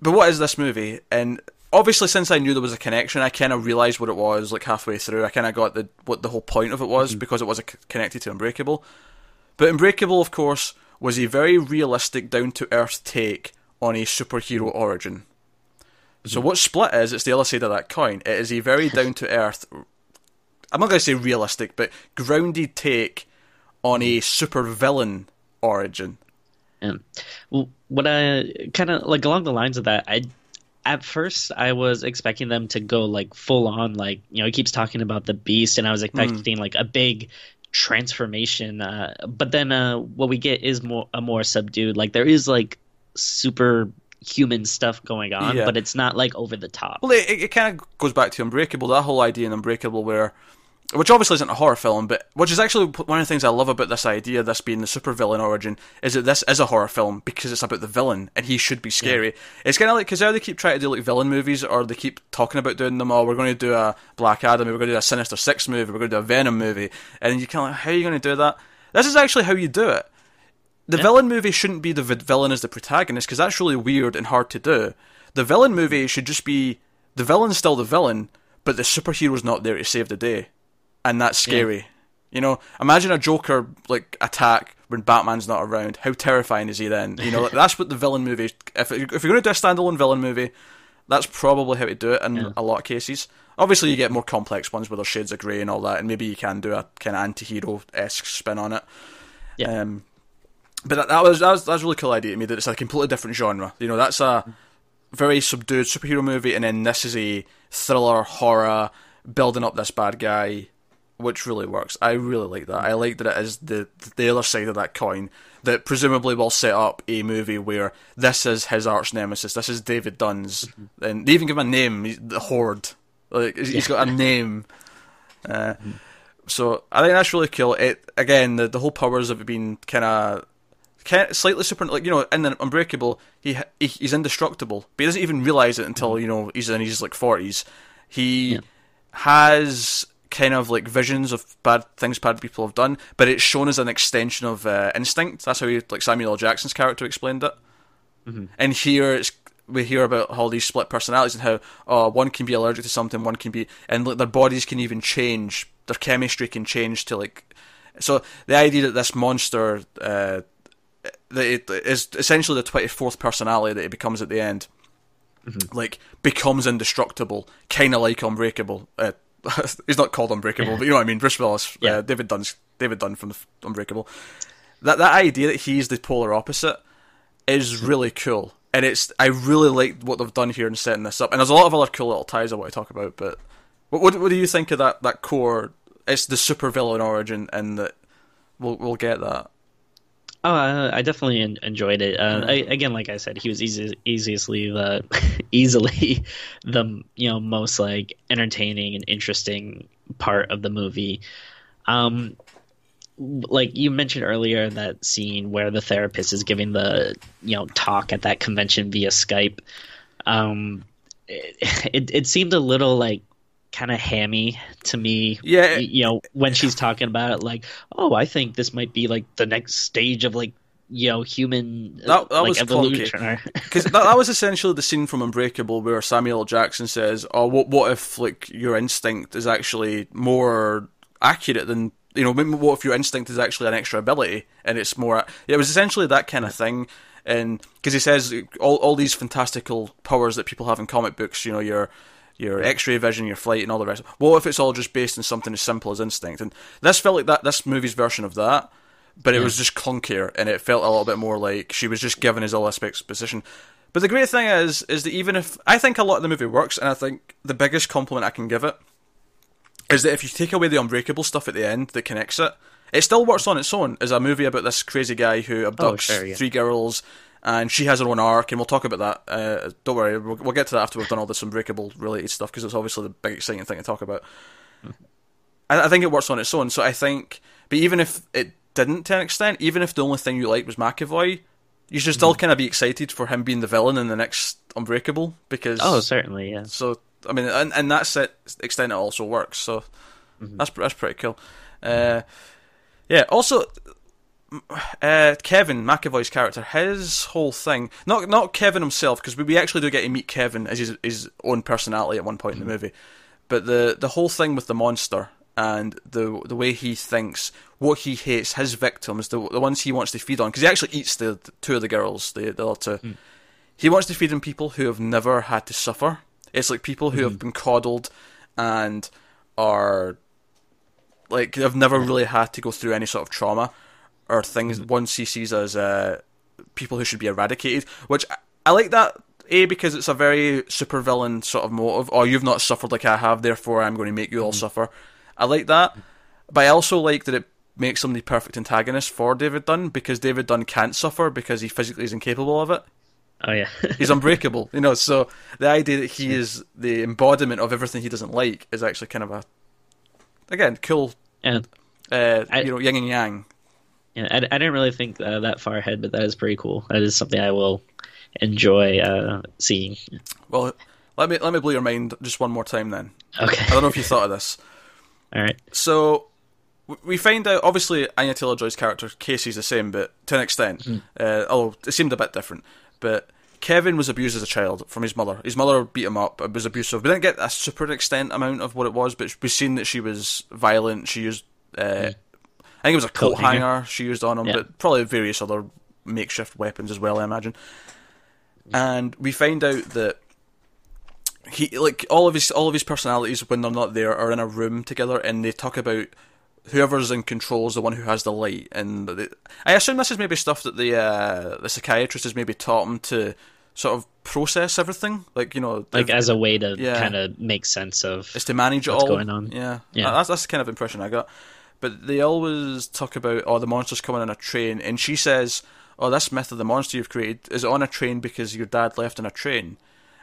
but what is this movie? And obviously, since I knew there was a connection, I kind of realized what it was. Like halfway through, I kind of got the what the whole point of it was because it was a, connected to Unbreakable. But Unbreakable, of course, was a very realistic, down to earth take on a superhero origin. So what Split is, it's the other side of that coin. It is a very down to earth. I'm not going to say realistic, but grounded take on a super villain origin. Yeah. Well, what I kind of like along the lines of that, I at first I was expecting them to go like full on, like you know, he keeps talking about the beast, and I was expecting like a big transformation. Uh, but then uh, what we get is more a more subdued. Like there is like super human stuff going on, Yeah. but it's not like over the top. Well, it, it, kind of goes back to Unbreakable, that whole idea in Unbreakable where, which obviously isn't a horror film, but which is actually one of the things I love about this idea, this being the supervillain origin, is that this is a horror film because it's about the villain and he should be scary. It's kind of like, because now they keep trying to do like villain movies or they keep talking about doing them, oh, we're going to do a Black Adam, we're going to do a Sinister Six movie, we're going to do a Venom movie, and you kind of like, how are you going to do that? This is actually how you do it the villain movie shouldn't be the vi- villain as the protagonist because that's really weird and hard to do. The villain movie should just be the villain's still the villain, but the superhero's not there to save the day, and that's scary. You know, imagine a Joker like attack when Batman's not around. How terrifying is he then? You know, that's what the villain movie. If if you're going to do a standalone villain movie, that's probably how to do it in Yeah. a lot of cases. Obviously, you get more complex ones where there's shades of grey and all that, and maybe you can do a kind of anti-hero esque spin on it. Yeah. Um, but that, that was that was that was a really cool idea to me that it's a completely different genre. You know, that's a very subdued superhero movie, and then this is a thriller horror building up this bad guy, which really works. I really like that. I like that it is the the other side of that coin that presumably will set up a movie where this is his arch nemesis. This is David Dunn's, and they even give him a name. The Horde. Like he's he's got a name. Uh, so I think that's really cool. It again, the the whole powers of it being kind of slightly super like you know in the unbreakable he, he he's indestructible but he doesn't even realize it until you know he's in his like 40s he Yeah. has kind of like visions of bad things bad people have done, but it's shown as an extension of uh, instinct. That's how he, like Samuel L. Jackson's character explained it. Mm-hmm. And here it's we hear about all these split personalities and how oh, one can be allergic to something, one can be, and like, their bodies can even change, their chemistry can change to like. So the idea that this monster, uh, that it is essentially the twenty fourth personality that it becomes at the end, Mm-hmm. like becomes indestructible, kind of like Unbreakable. Uh, he's not called Unbreakable, but you know what I mean. Bruce Willis, Yeah. uh, David Dunn's David Dunn from Unbreakable. That that idea that he's the polar opposite is really cool, and it's I really like what they've done here in setting this up. And there's a lot of other cool little ties I want to talk about. But what what, what do you think of that that core? It's the supervillain origin, and that we'll we'll get that. Oh, uh, I definitely en- enjoyed it. Uh, I, again, like I said, he was easy, easily the easily the you know most like entertaining and interesting part of the movie. Um, like you mentioned earlier, that scene where the therapist is giving the you know talk at that convention via Skype. Um, it it, it seemed a little like kind of hammy to me. Yeah. You know when she's talking about it, like, oh, I think this might be like the next stage of like you know human That- that like was evolution. Because that, that was essentially the scene from Unbreakable where Samuel L. Jackson says, "Oh, what what if like your instinct is actually more accurate than you know? What if your instinct is actually an extra ability and it's more?" It was essentially that kind of thing, and because he says all all these fantastical powers that people have in comic books, you know, your your X-ray vision, your flight, and all the rest. What if it's all just based on something as simple as instinct? And this felt like that. This movie's version of that but it was just clunkier and it felt a little bit more like she was just giving us all this exposition. But the great thing is, is that even if I think a lot of the movie works, and I think the biggest compliment I can give it is that if you take away the unbreakable stuff at the end that connects it, it still works on its own as a movie about this crazy guy who oh, abducts sure, yeah. three girls. And she has her own arc, and we'll talk about that. Uh, don't worry, we'll, we'll get to that after we've done all this unbreakable related stuff because it's obviously the big exciting thing to talk about. I, I think it works on its own. So I think, but even if it didn't to an extent, even if the only thing you liked was McAvoy, you should still kind of be excited for him being the villain in the next Unbreakable because oh, certainly, yeah. so I mean, and, and that set, extent it also works. So Mm-hmm. that's that's pretty cool. Uh, yeah. Also, uh, Kevin McAvoy's character, his whole thing, not not Kevin himself, because we, we actually do get to meet Kevin as his his own personality at one point in the mm-hmm. movie, but the the whole thing with the monster and the the way he thinks, what he hates, his victims, the the ones he wants to feed on, because he actually eats the, the two of the girls, the the other two. Mm. He wants to feed on people who have never had to suffer. It's like people who have mm-hmm. been coddled and are like have never really had to go through any sort of trauma or things once he sees as uh, people who should be eradicated. Which I, I like that a because it's a very supervillain sort of motive. Oh, you've not suffered like I have, therefore I'm going to make you all suffer. I like that, but I also like that it makes him the perfect antagonist for David Dunn because David Dunn can't suffer because he physically is incapable of it. Oh yeah. He's unbreakable, you know. So the idea that he is the embodiment of everything he doesn't like is actually kind of a, again, cool. and Uh, I- you know, yin and yang. Yeah, I, I didn't really think uh, that far ahead, but that is pretty cool. That is something I will enjoy uh, seeing. Well, let me let me blow your mind just one more time. Then Okay. I don't know if you thought of this. All right. So we find out obviously Anya Taylor Joy's character Casey's the same, but to an extent, uh, although it seemed a bit different. But Kevin was abused as a child from his mother. His mother beat him up, It was abusive. We didn't get a super extent amount of what it was, but we've seen that she was violent. She used, uh, I think it was a coat, Coat hanger. hanger she used on him, Yeah. but probably various other makeshift weapons as well. I imagine. And we find out that he like all of his all of his personalities when they're not there are in a room together and they talk about whoever's in control is the one who has the light and the, I assume this is maybe stuff that the uh, the psychiatrist has maybe taught him to sort of process everything like you know Like as a way to Yeah. kind of make sense of. is to manage it what's all going on. yeah Yeah. that's that's the kind of impression I got but they always talk about oh the monster's coming on a train and she says oh this myth of the monster you've created is on a train because your dad left on a train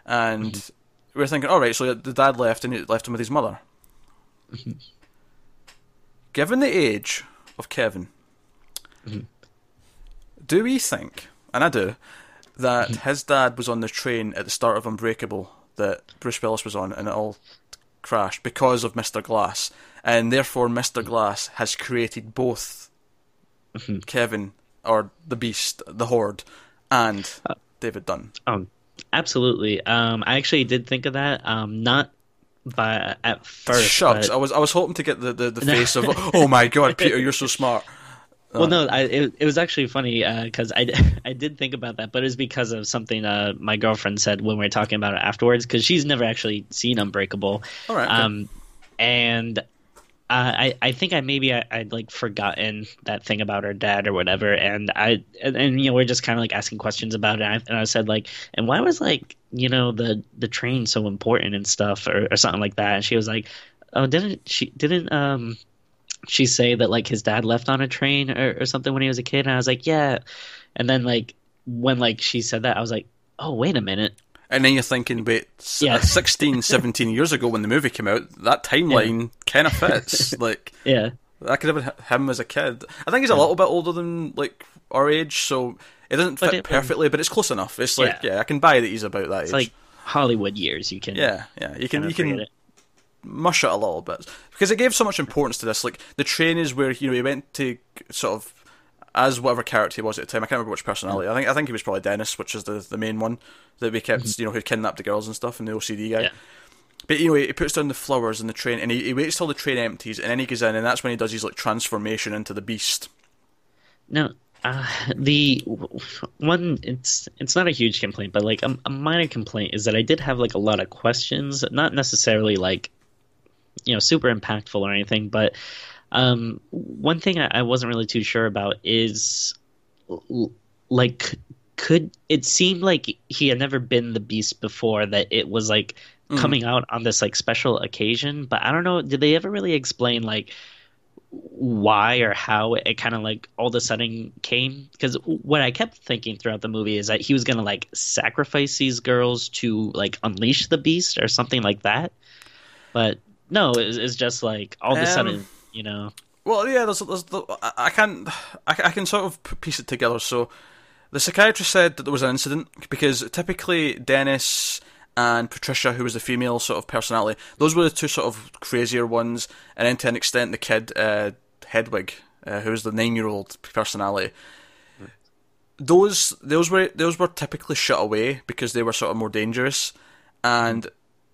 and Mm-hmm. we're thinking all right so the dad left and he left him with his mother Mm-hmm. given the age of Kevin Mm-hmm. do we think and I do that Mm-hmm. his dad was on the train at the start of Unbreakable that Bruce Willis was on and it all crashed because of Mr. Glass, and therefore Mr. Glass has created both Mm-hmm. Kevin or the Beast, the Horde, and Uh, David Dunn. Um, absolutely. Um, I actually did think of that. Um, not by at first. Shucks, but- I was I was hoping to get the, the, the face of oh my god, Peter, you're so smart. Well, no, I, it, it was actually funny because I, I did think about that, but it was because of something uh, my girlfriend said when we were talking about it afterwards because she's never actually seen Unbreakable. All right. Um, and uh, I I think I maybe I, I'd like forgotten that thing about her dad or whatever, and I and, and you know we're just kind of like asking questions about it, and I, and I said like, and why was like you know the the train so important and stuff or, or something like that, and she was like, oh didn't she didn't um she say that like his dad left on a train or, or something when he was a kid and i was like yeah and then like when like she said that i was like oh wait a minute And then you're thinking, wait, s- Yeah. uh, 16, 17 years ago when the movie came out, that timeline kind of fits. like, yeah that could have been him as a kid. I think he's a little bit older than, like, our age, so it doesn't But fit it- perfectly, but it's close enough. It's like, Yeah. yeah, I can buy that he's about that it's age. like hollywood years you can yeah, yeah, you can, you can it. Mush it a little bit because it gave so much importance to this. Like the train is where you know he went to sort of as whatever character he was at the time. I can't remember which personality. I think I think he was probably Dennis, which is the the main one that we kept. You know, who kidnapped the girls and stuff, and the OCD guy. Yeah. But you know, he puts down the flowers in the train, and he, he waits till the train empties, and then he goes in, and that's when he does his like transformation into the beast. no uh, the one it's it's not a huge complaint but like a, a minor complaint is that i did have like a lot of questions not necessarily like you know super impactful or anything but um one thing i, I wasn't really too sure about is like could it seemed like he had never been the beast before that it was like coming out on this like special occasion but i don't know did they ever really explain like why or how it kind of like all of a sudden came? Because what i kept thinking throughout the movie is that he was gonna like sacrifice these girls to like unleash the beast or something like that but no it's, it's just like all of a Um, sudden you know Well, yeah, there's, there's the, I, I can I, I can sort of piece it together. So, the psychiatrist said that there was an incident because typically Dennis and Patricia, who was the female sort of personality, those were the two sort of crazier ones, and then to an extent the kid uh, Hedwig, uh, who was the nine-year-old personality. Those those were those were typically shut away because they were sort of more dangerous, and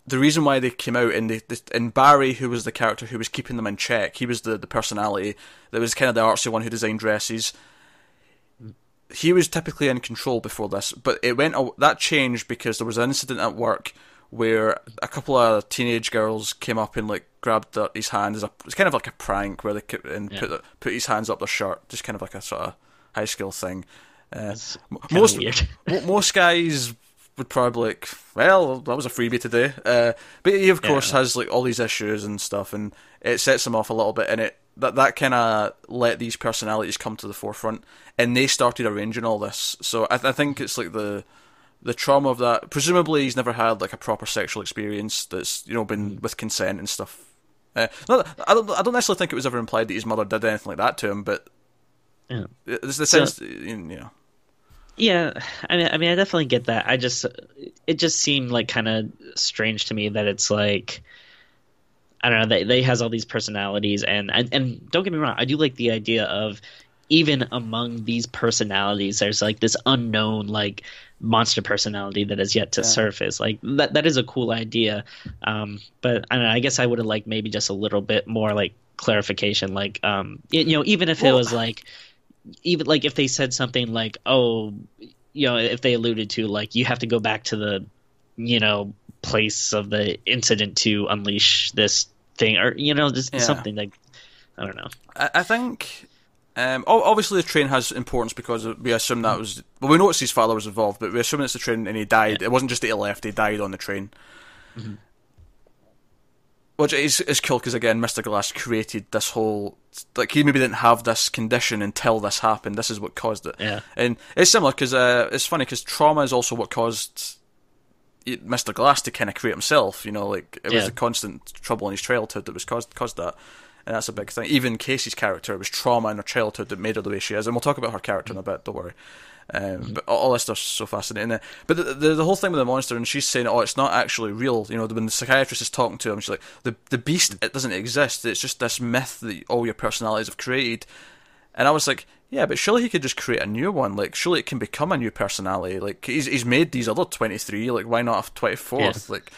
the reason why they came out and they, they and Barry, who was the character who was keeping them in check, he was the, the personality that was kind of the artsy one who designed dresses. He was typically in control before this, but it went that changed because there was an incident at work where a couple of teenage girls came up and like grabbed the, his hand as a it's kind of like a prank where they and Yeah. put the, put his hands up their shirt, just kind of like a sort of high school thing. Uh, It's m- kinda most weird. most guys would probably like, well, that was a freebie today. Uh, but he of course Yeah. has like all these issues and stuff, and it sets him off a little bit, and it that that kind of let these personalities come to the forefront, and they started arranging all this. So I, th- I think it's like the the trauma of that. Presumably, he's never had like a proper sexual experience that's you know been with consent and stuff. Uh, no, I don't. I don't necessarily think it was ever implied that his mother did anything like that to him, but Yeah. it's the So- sense, you know. Yeah, I mean, I mean, I definitely get that. I just, it just seemed like kind of strange to me that it's like, I don't know, they they has all these personalities, and and and don't get me wrong, I do like the idea of even among these personalities, there's like this unknown like monster personality that has yet to Yeah. surface. Like that that is a cool idea, um, but I don't know. I guess I would have liked maybe just a little bit more like clarification, like um, y- you know, even if it was like even like if they said something like, "Oh, you know," if they alluded to like you have to go back to the, you know, place of the incident to unleash this thing, or you know, just Yeah. something like I don't know. I, I think. Um, obviously, the train has importance because we assume that was. Well, we noticed his father was involved, but we assume it's the train and he died. It wasn't just that he left; he died on the train. Which is is cool because again, Mister Glass created this whole like he maybe didn't have this condition until this happened. This is what caused it. Yeah. and it's similar because uh, it's funny because trauma is also what caused Mr. Glass to kind of create himself. You know, like it was Yeah. the constant trouble in his childhood that was caused caused that, and that's a big thing. Even Casey's character, it was trauma in her childhood that made her the way she is, and we'll talk about her character in a bit. Don't worry. Um, But all, this stuff's so fascinating. But the, the the whole thing with the monster, and she's saying, "Oh, it's not actually real." You know, when the psychiatrist is talking to him, she's like, "the the beast, it doesn't exist. It's just this myth that all your personalities have created." And I was like, "Yeah, but surely he could just create a new one. Like, surely it can become a new personality. Like, he's he's made these other twenty three. Like, why not have twenty fourth? Yeah. Like."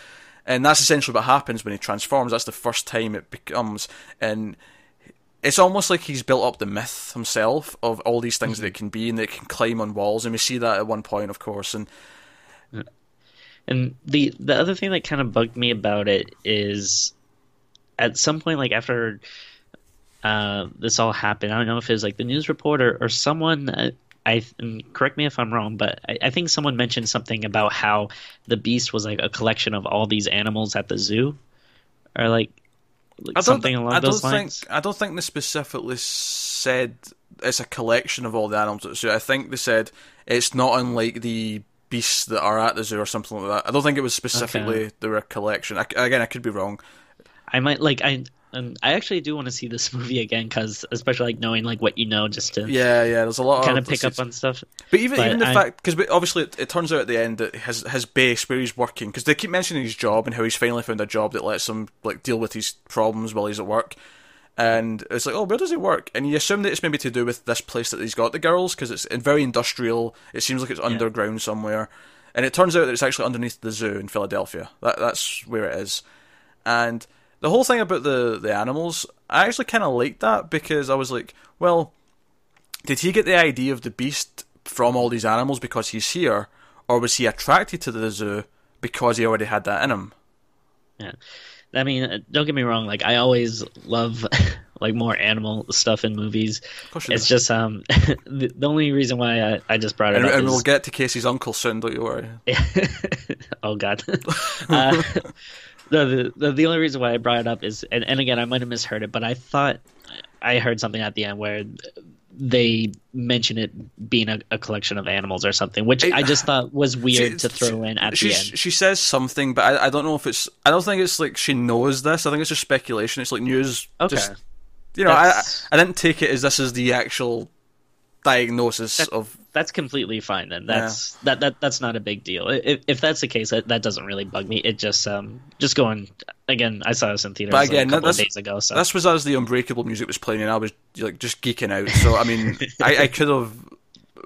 And that's essentially what happens when he transforms. That's the first time it becomes, and it's almost like he's built up the myth himself of all these things that it can be and that it can climb on walls. And we see that at one point, of course. And And the the other thing that kind of bugged me about it is, at some point, like after uh, this all happened, I don't know if it was like the news reporter or someone. Uh, I and correct me if I'm wrong, but I, I think someone mentioned something about how the beast was like a collection of all these animals at the zoo, or like, like I don't, something along I don't those lines. think I don't think they specifically said it's a collection of all the animals at the zoo. I think they said it's not unlike the beasts that are at the zoo or something like that. I don't think it was specifically they were a collection. I, again, I could be wrong. I might like I. And I actually do want to see this movie again because, especially like knowing like what you know, just to Yeah, yeah. There's a lot kind of of pick up on stuff. But even But even the I- fact because obviously it, it turns out at the end that his his base where he's working because they keep mentioning his job and how he's finally found a job that lets him like deal with his problems while he's at work. And it's like, oh, where does he work? And you assume that it's maybe to do with this place that he's got the girls because it's very industrial. It seems like it's underground somewhere, and it turns out that it's actually underneath the zoo in Philadelphia. That that's where it is. And the whole thing about the the animals, I actually kind of liked that because I was like, well, did he get the idea of the beast from all these animals because he's here, or was he attracted to the zoo because he already had that in him? Yeah. I mean, uh, don't get me wrong. Like, I always love like more animal stuff in movies. It's do. just um the, the only reason why I, I just brought it And, up and is we'll get to Casey's uncle soon, don't you worry. oh god. uh, the, the the only reason why I brought it up is, and, and again, I might have misheard it, but I thought I heard something at the end where they mention it being a, a collection of animals or something, which I, I- just thought was weird She- to throw in at the end. She says something, but I, I don't know if it's. I don't think it's like she knows this. I think it's just speculation. It's like news. Okay. Just, you know, I I didn't take it as this is the actual diagnosis That- of. that's completely fine then. That's that, that that's not a big deal. If, if that's the case, that, that doesn't really bug me. It just um just going again. I saw this in theaters But again, a couple of days ago. So This was as the Unbreakable music was playing, and I was like just geeking out. So I mean, I, I could have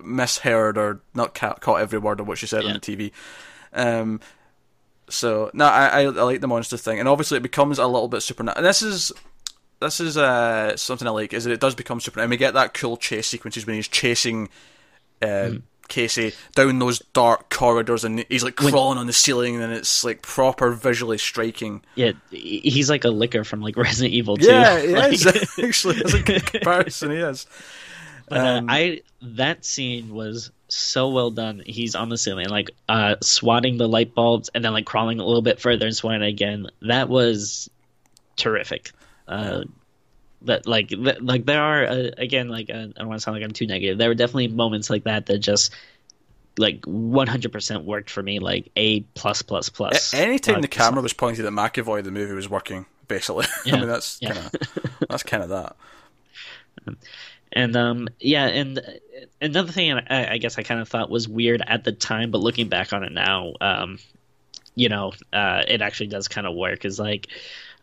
misheard or not ca- caught every word of what she said on the TV. Um, so no, I, I I like the monster thing, and obviously it becomes a little bit supernatural. And this is this is uh, something I like is that it does become super, And we get that cool chase sequences when he's chasing uh, Casey down those dark corridors, and he's like crawling on the ceiling, and it's like proper visually striking. yeah, he's like a Licker from like Resident Evil 2. Yeah, he Like- is actually. As a good comparison, he is. But uh, Um, I that scene was so well done. He's on the ceiling, like uh, swatting the light bulbs, and then like crawling a little bit further and swatting again. That was terrific. Uh, that like th- like there are uh, again like uh, I don't want to sound like I'm too negative. There were definitely moments like that that just like 100% worked for me. Like a plus plus plus. Anytime the 100%. camera was pointed at McAvoy, the movie was working. Basically, I mean that's yeah. kind of that's kind of that. And um, yeah, and another thing I, I guess I kind of thought was weird at the time, but looking back on it now, um, you know, uh, it actually does kind of work. Is like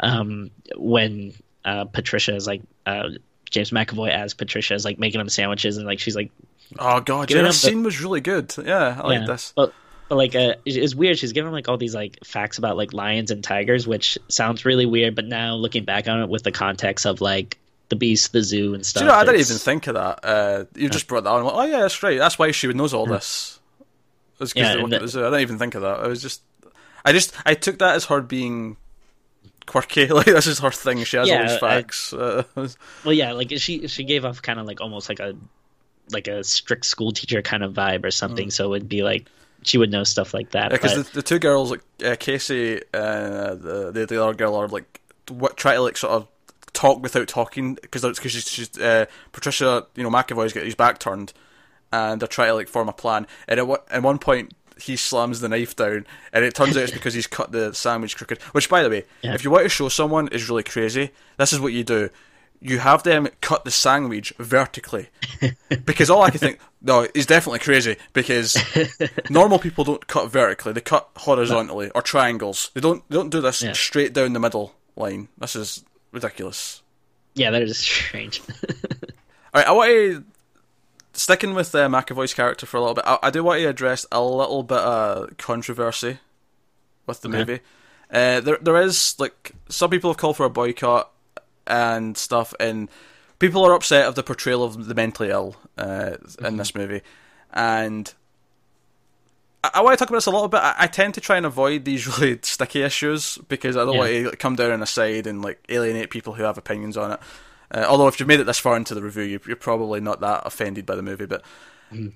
um, when uh, Patricia is like uh, James McAvoy as Patricia is like making him sandwiches, and like she's like, Oh god, yeah, that the- scene was really good. Yeah, I like yeah, this. but. But like, uh, it's- weird. She's giving him like all these like facts about like lions and tigers, which sounds really weird. But now looking back on it with the context of like the beast, the zoo, and stuff, Do you know, I didn't even think of that. Uh, you just brought that on. Like, oh yeah, that's right. That's why she knows all this. It's Yeah, they and work at the- the zoo. I didn't even think of that. I was just, I just, I took that as her being quirky. Like this is her thing. She has all Yeah, these I- facts. Uh, Well, yeah, like she she gave off kind of like almost like a like a strict school teacher kind of vibe or something. So it'd be like she would know stuff like that. because but- the, the two girls, like uh, Casey and the, the the other girl, are like what try to like sort of talk without talking because because she's, she's uh, Patricia, you know, McAvoy's got his back turned, and they're trying to like form a plan. And at, at one point, he slams the knife down, and it turns out it's because he's cut the sandwich crooked. Which, by the way, Yeah. if you want to show someone is really crazy, this is what you do. you have them cut the sandwich vertically because all I can think no he's definitely crazy because normal people don't cut vertically they cut horizontally or triangles they don't they don't do this Yeah. straight down the middle line this is ridiculous Yeah, that is strange. all right I want to sticking with uh, McAvoy's character for a little bit I, I do want to address a little bit of controversy with the Okay. movie uh, there there is like some people have called for a boycott and stuff, and people are upset of the portrayal of the mentally ill uh, in this movie. And I, I want to talk about this a little bit. I, I tend to try and avoid these really sticky issues because I don't Yeah. want to come down on a side and like alienate people who have opinions on it. Uh, although if you've made it this far into the review, you, you're probably not that offended by the movie, but. Mm.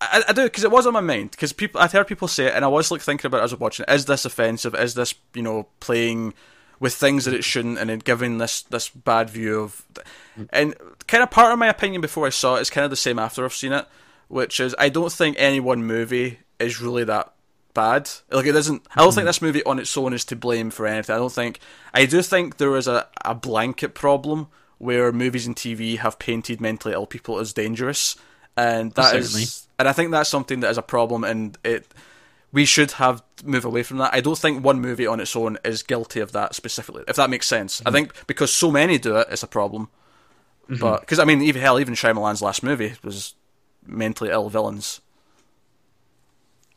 I, I do because it was on my mind because people I'd heard people say it and I was like thinking about it as I was watching. it. Is this offensive? Is this you know playing with things that it shouldn't and then giving this this bad view of mm. and kind of part of my opinion before I saw it is kind of the same after I've seen it, which is I don't think any one movie is really that bad. Like it doesn't. I don't think mm. this movie on its own is to blame for anything. I don't think. I do think there is a a blanket problem where movies and TV have painted mentally ill people as dangerous, and that is, and I think that's something that is a problem, and it. We should have move away from that. I don't think one movie on its own is guilty of that specifically. If that makes sense, I mm-hmm. think because so many do it, it's a problem. Mm-hmm. But because I mean, even hell, even Shyamalan's last movie was mentally ill villains.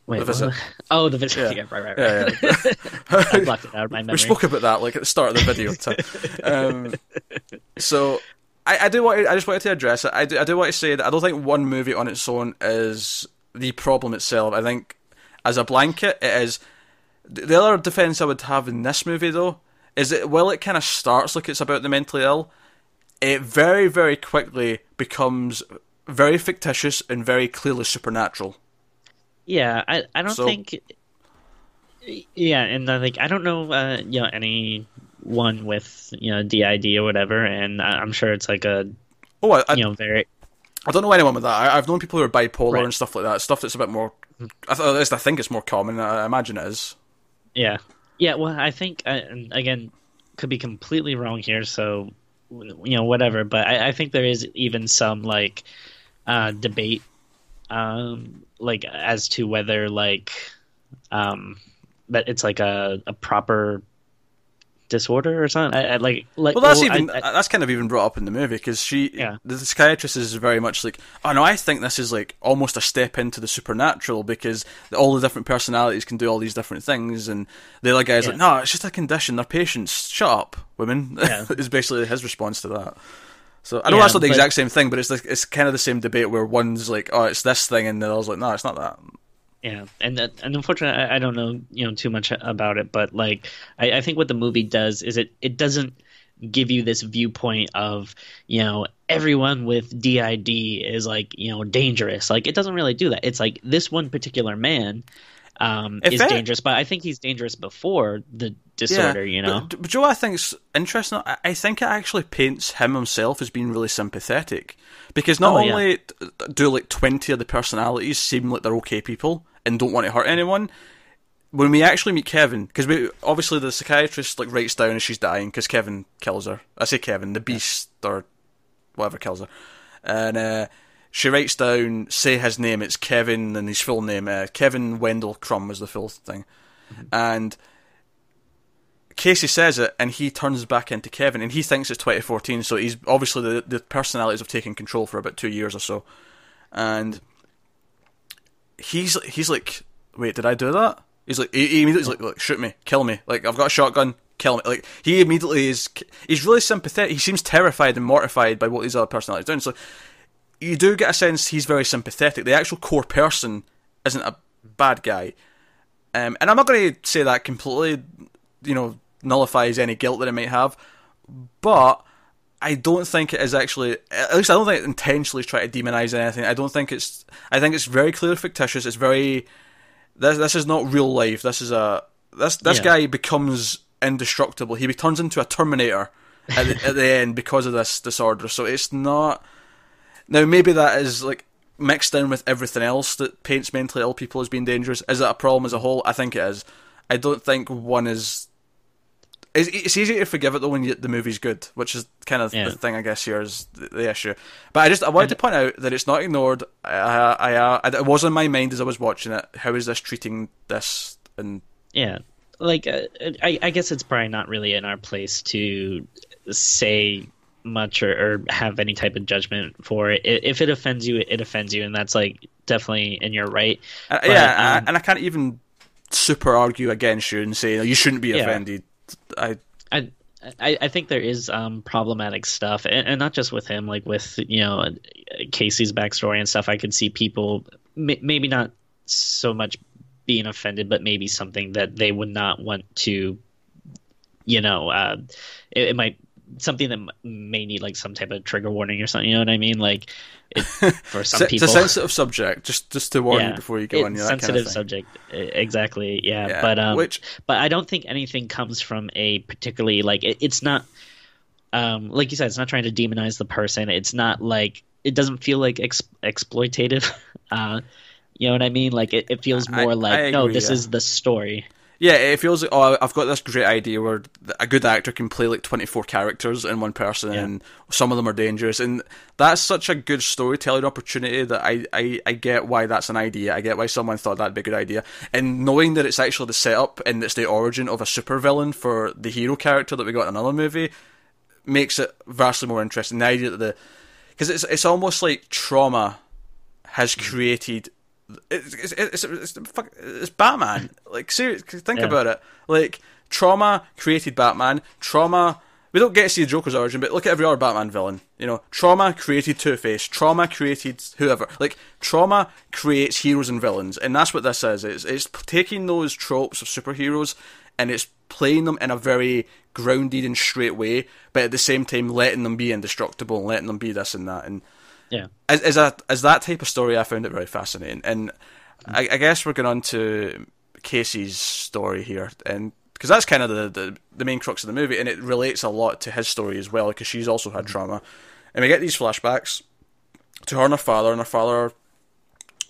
Wait, The Visit. Oh, the visit. Yeah. Yeah, right, right, right. yeah. I blocked it out of my memory. We spoke about that like at the start of the video. um, so I, I do want to, I just wanted to address it. I do, I do want to say that I don't think one movie on its own is the problem itself. I think as a blanket, it is. The other defense I would have in this movie though is that while it kind of starts like it's about the mentally ill, it very very quickly becomes very fictitious and very clearly supernatural. Yeah, I, I don't So- think. Yeah, and I think I don't know, uh, you know, anyone with you know DID or whatever, and I- I'm sure it's like a Oh, I, I, you know very I don't know anyone with that. I, I've known people who are bipolar Right. and stuff like that. Stuff that's a bit more. I, at least I think it's more common. I imagine it is. yeah yeah. Well, I think uh, and again could be completely wrong here, so you know whatever. But I, I think there is even some like uh, debate, um, like as to whether like um, that it's like a, a proper disorder or something. I, I like like Well, that's I- even I- that's kind of even brought up in the movie because she, Yeah. the psychiatrist, is very much like, oh no, I think this is like almost a step into the supernatural because all the different personalities can do all these different things, and the other guy's Yeah. like, no, it's just a condition. They're patients. Shut up, women. Yeah. is basically his response to that. So I know Yeah, that's not the but- exact same thing, but it's like, it's kind of the same debate where one's like, oh, it's this thing, and the other's like, no, it's not that. Yeah, and that- and unfortunately, I, I don't know you know too much about it, but like I, I think what the movie does is it it doesn't give you this viewpoint of you know everyone with DID is like you know dangerous. Like it doesn't really do that. It's like this one particular man um, If is it- dangerous, but I think he's dangerous before the disorder. you know, But, but Joe, I think it's interesting. I, I think it actually paints him himself as being really sympathetic because not Oh, only d- do like twenty of the personalities seem like they're okay people and don't want to hurt anyone. When we actually meet Kevin, because we obviously the psychiatrist like writes down as she's dying because Kevin kills her. I say Kevin, the beast or whatever kills her, and uh, she writes down say his name. It's Kevin and his full name. Uh, Kevin Wendell Crumb is the full thing, and Casey says it, and he turns back into Kevin, and he thinks it's 2014. So he's obviously the the personalities have taken control for about two years or so, and he's he's like, wait, did I do that? He's like, he, he immediately's like, look, shoot me, kill me. Like I've got a shotgun, kill me. Like he immediately is. He's really sympathetic. He seems terrified and mortified by what these other personalities are doing. So you do get a sense he's very sympathetic. The actual core person isn't a bad guy. Um, and I'm not going to say that completely, you know, nullifies any guilt that it might have, but I don't think it is actually. At least I don't think it intentionally try to demonize anything. I don't think it's. I think it's very clearly fictitious. It's very. This this is not real life. This is a. This this Yeah. guy becomes indestructible. He turns into a Terminator at the, at the end because of this disorder. So it's not. Now maybe that is like mixed in with everything else that paints mentally ill people as being dangerous. Is it a problem as a whole? I think it is. I don't think one is. it's, it's easy to forgive it though when you, the movie's good, which is kind of Yeah. the thing I guess here is the, the issue. But I just I wanted to point out that it's not ignored. I, I, I, I it was in my mind as I was watching it. How is this treating this? And Yeah, like uh, I, I guess it's probably not really in our place to say much or, or have any type of judgment for it. If it offends you, it offends you, and that's like definitely in your right. Uh, But, yeah, and I- um, and I can't even super argue against you and say "No, you shouldn't be Yeah. offended. I I, I I think there is um, problematic stuff, and, and not just with him, like with you know Casey's backstory and stuff. I could see people m- maybe not so much being offended, but maybe something that they would not want to, you know, uh, it, it might something that may need like some type of trigger warning or something. You know what I mean? Like it, for some it's people, a sensitive subject. Just just to warn you before you go it's on. Yeah, sensitive kind of subject exactly yeah, Yeah, but um which but i don't think anything comes from a particularly like it, it's not um like you said it's not trying to demonize the person it's not like it doesn't feel like ex- exploitative uh you know what i mean like it, it feels more I like no agree, this yeah. is the story Yeah, it feels like oh, I've got this great idea where a good actor can play like twenty four characters in one person, Yeah. and some of them are dangerous, and that's such a good storytelling opportunity that I, I I get why that's an idea. I get why someone thought that'd be a good idea, and knowing that it's actually the setup and it's the origin of a supervillain for the hero character that we got in another movie makes it vastly more interesting. The idea that the because it's it's almost like trauma has mm. created. It's it's it's, it's, it's Batman. Like seriously, think Yeah. about it. Like trauma created Batman. Trauma. We don't get to see the Joker's origin, but look at every other Batman villain. You know, trauma created Two Face. Trauma created whoever. Like trauma creates heroes and villains, and that's what this is. It's it's taking those tropes of superheroes and it's playing them in a very grounded and straight way, but at the same time letting them be indestructible and letting them be this and that. And yeah. As as a as that type of story, I found it very fascinating. And I, I guess we're going on to Casey's story here, and because that's kind of the, the the main crux of the movie, and it relates a lot to his story as well, because she's also had trauma, and we get these flashbacks to her and her father, and her father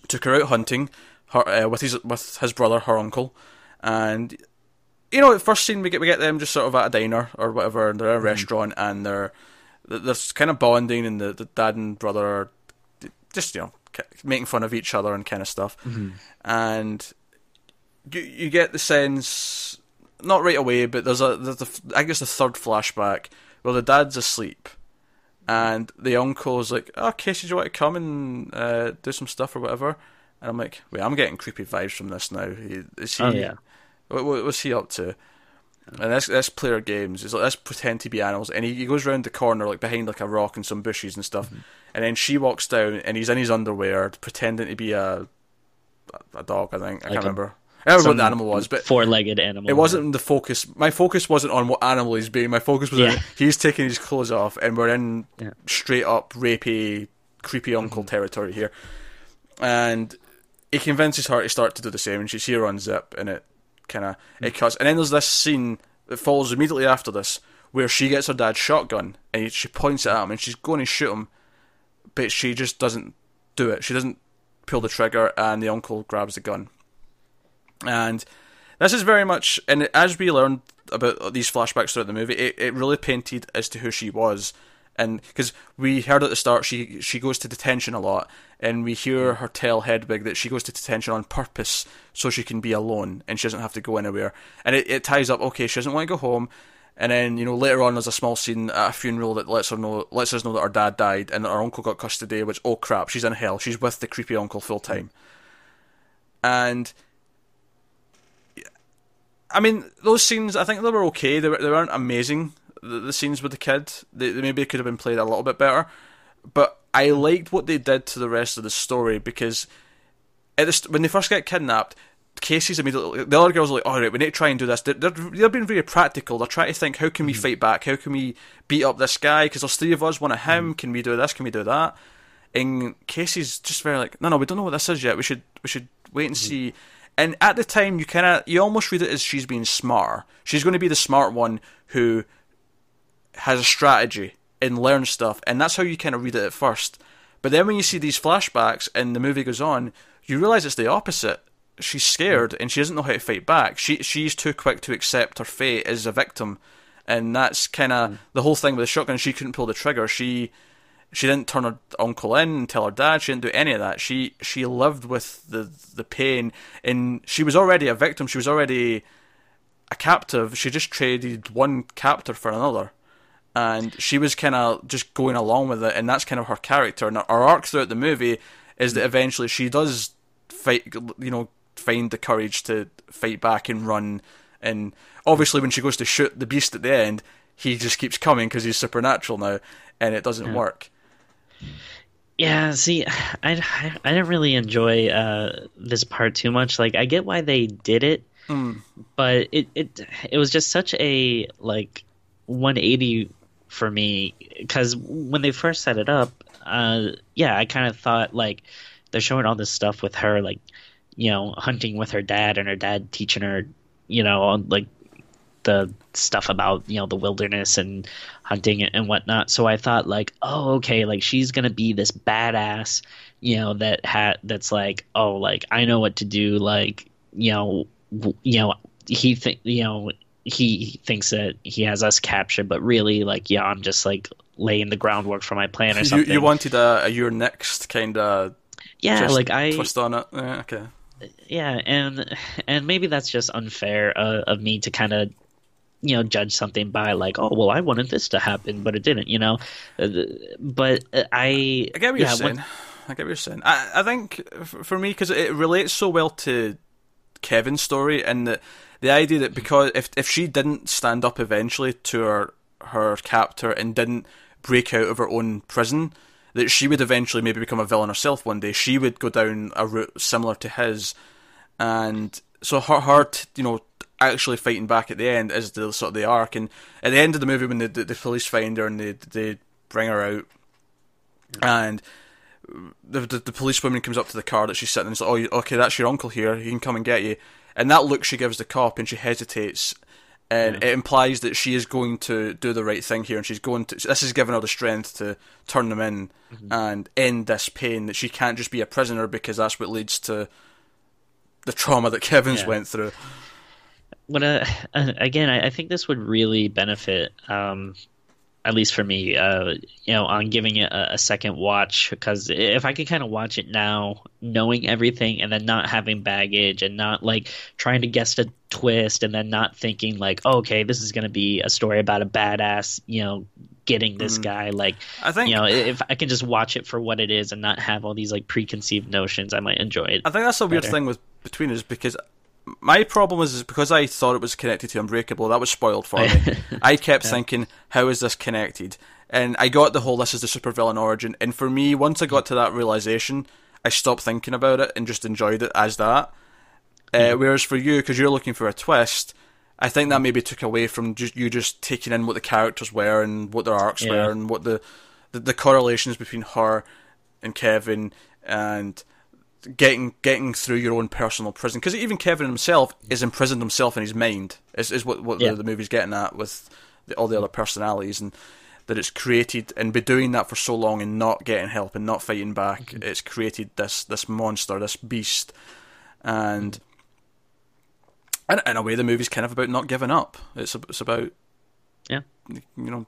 took her out hunting, her uh, with his with his brother, her uncle, and you know, first scene we get we get them just sort of at a diner or whatever, and they're at a restaurant, and they're they're kind of bonding, and the, the dad and brother are just you know making fun of each other and kind of stuff, and you you get the sense not right away, but there's a there's a I guess the third flashback where the dad's asleep. And the uncle's like, "Oh, Casey, do you want to come and uh, do some stuff or whatever?" And I'm like, "Wait, I'm getting creepy vibes from this now. Is he? Oh, yeah. What, what, what's he up to?" And this this player games is like let's pretend to be animals, and he, he goes around the corner like behind like a rock and some bushes and stuff, mm-hmm. and then she walks down and he's in his underwear pretending to be a a dog. I think I Like can't a- remember. I don't remember what the animal was, but four-legged animal it wasn't the focus. My focus wasn't on what animal he's being. My focus was on he's taking his clothes off, and we're in Yeah. straight up rapey, creepy uncle mm-hmm. territory here. And he convinces her to start to do the same, and she see her unzip, and it kind of hmm. it cuts. And then there's this scene that follows immediately after this, where she gets her dad's shotgun, and she points it at him, and she's going to shoot him, but she just doesn't do it. She doesn't pull the trigger, and the uncle grabs the gun. And this is very much, and as we learned about these flashbacks throughout the movie, it, it really painted as to who she was. And because we heard at the start, she she goes to detention a lot, and we hear mm. her tell Hedwig that she goes to detention on purpose so she can be alone and she doesn't have to go anywhere. And it, it ties up. Okay, she doesn't want to go home, and then you know later on there's a small scene at a funeral that lets her know lets us know that her dad died and that her uncle got custody. Which oh crap, she's in hell. She's with the creepy uncle full mm. time, and I mean, those scenes, I think they were okay. They, were, they weren't amazing. The, the scenes with the kid, they, they maybe could have been played a little bit better. But I liked what they did to the rest of the story because at the, when they first get kidnapped, Casey's immediately. The other girls are like, all right, we need to try and do this. They're, they're, they're being very practical. They're trying to think, how can we mm-hmm. fight back? How can we beat up this guy? Because there's three of us, one of him. Mm-hmm. Can we do this? Can we do that? And Casey's just very like, no, no, we don't know what this is yet. We should, we should wait and mm-hmm. see. And at the time, you kind of, you almost read it as she's being smart. She's going to be the smart one who has a strategy and learns stuff, and that's how you kind of read it at first. But then when you see these flashbacks and the movie goes on, you realize it's the opposite. she's scared and she doesn't know how to fight back. She she's too quick to accept her fate as a victim, and that's kind of mm. the whole thing with the shotgun. She couldn't pull the trigger. She she didn't turn her uncle in and tell her dad. She didn't do any of that. She she lived with the the pain, and she was already a victim. She was already a captive. She just traded one captor for another, and she was kind of just going along with it. And that's kind of her character. And her arc throughout the movie is that eventually she does fight. You know, find the courage to fight back and run. And obviously, when she goes to shoot the beast at the end, he just keeps coming because he's supernatural now, and it doesn't yeah. work. Yeah, see, I, I, didn't really enjoy uh, this part too much. Like, I get why they did it, mm. but it, it it was just such a like 180 for me because when they first set it up, uh, yeah, I kind of thought like they're showing all this stuff with her, like you know, hunting with her dad and her dad teaching her, you know, like the stuff about you know the wilderness and hunting and whatnot. So I thought like, oh, okay, like she's gonna be this badass, you know, that hat that's like, oh, like I know what to do. Like you know, you know, he think you know he thinks that he has us captured, but really, like, yeah, I'm just like laying the groundwork for my plan or something. You, you wanted a, a your next kind of yeah, like I twist on it. Yeah, okay. Yeah, and and maybe that's just unfair uh, of me to kind of you know judge something by like oh well I wanted this to happen but it didn't you know uh, but uh, I I get what you're saying when... I get what you're saying I I think for me because it relates so well to Kevin's story and the the idea that because if if she didn't stand up eventually to her her captor and didn't break out of her own prison that she would eventually maybe become a villain herself one day she would go down a route similar to his and so her, her you know actually fighting back at the end is the sort of the arc. And at the end of the movie, when the, the, the police find her and they they bring her out, and the, the, the policewoman comes up to the car that she's sitting in and says, "Oh, okay, that's your uncle here. He can come and get you." And that look she gives the cop, and she hesitates, and yeah. it implies that she is going to do the right thing here, and she's going to. This is giving her the strength to turn them in mm-hmm. and end this pain. That she can't just be a prisoner because that's what leads to the trauma that Kevin's yeah. went through what uh, again, I, I, think this would really benefit, um, at least for me, uh, you know, on giving it a, a second watch. Because if I could kind of watch it now, knowing everything, and then not having baggage, and not like trying to guess the twist, and then not thinking like, oh, okay, this is going to be a story about a badass, you know, getting this mm. guy. Like, I think you know, if I can just watch it for what it is and not have all these like preconceived notions, I might enjoy it. I think that's a weird thing with between us because my problem is, is because I thought it was connected to Unbreakable, that was spoiled for me. I kept yeah. thinking, how is this connected? And I got the whole this is the supervillain origin. And for me, once I got to that realization, I stopped thinking about it and just enjoyed it as that. Uh, whereas for you, because you're looking for a twist, I think that maybe took away from just you just taking in what the characters were and what their arcs yeah. were and what the, the the correlations between her and Kevin and getting getting through your own personal prison because even Kevin himself is imprisoned himself in his mind is is what what yeah. the, the, movie's getting at with the, all the other personalities and that it's created and be doing that for so long and not getting help and not fighting back mm-hmm. it's created this this monster this beast and in, in a way the movie's kind of about not giving up it's it's about yeah you know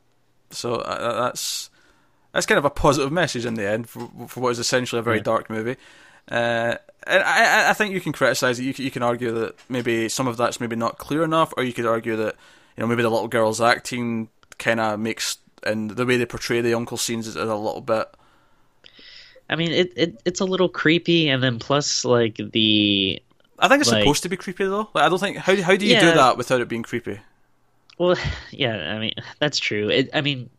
so uh, that's that's kind of a positive message in the end for, for what is essentially a very yeah. dark movie uh, and I, I think you can criticize it. You can, you can argue that maybe some of that's maybe not clear enough, or you could argue that you know maybe the little girl's acting kind of makes and the way they portray the uncle scenes is, is a little bit. I mean, it, it it's a little creepy, and then plus like the. I think it's like, supposed to be creepy though. Like, I don't think how how do you yeah, do that without it being creepy? Well, yeah, I mean that's true. It, I mean,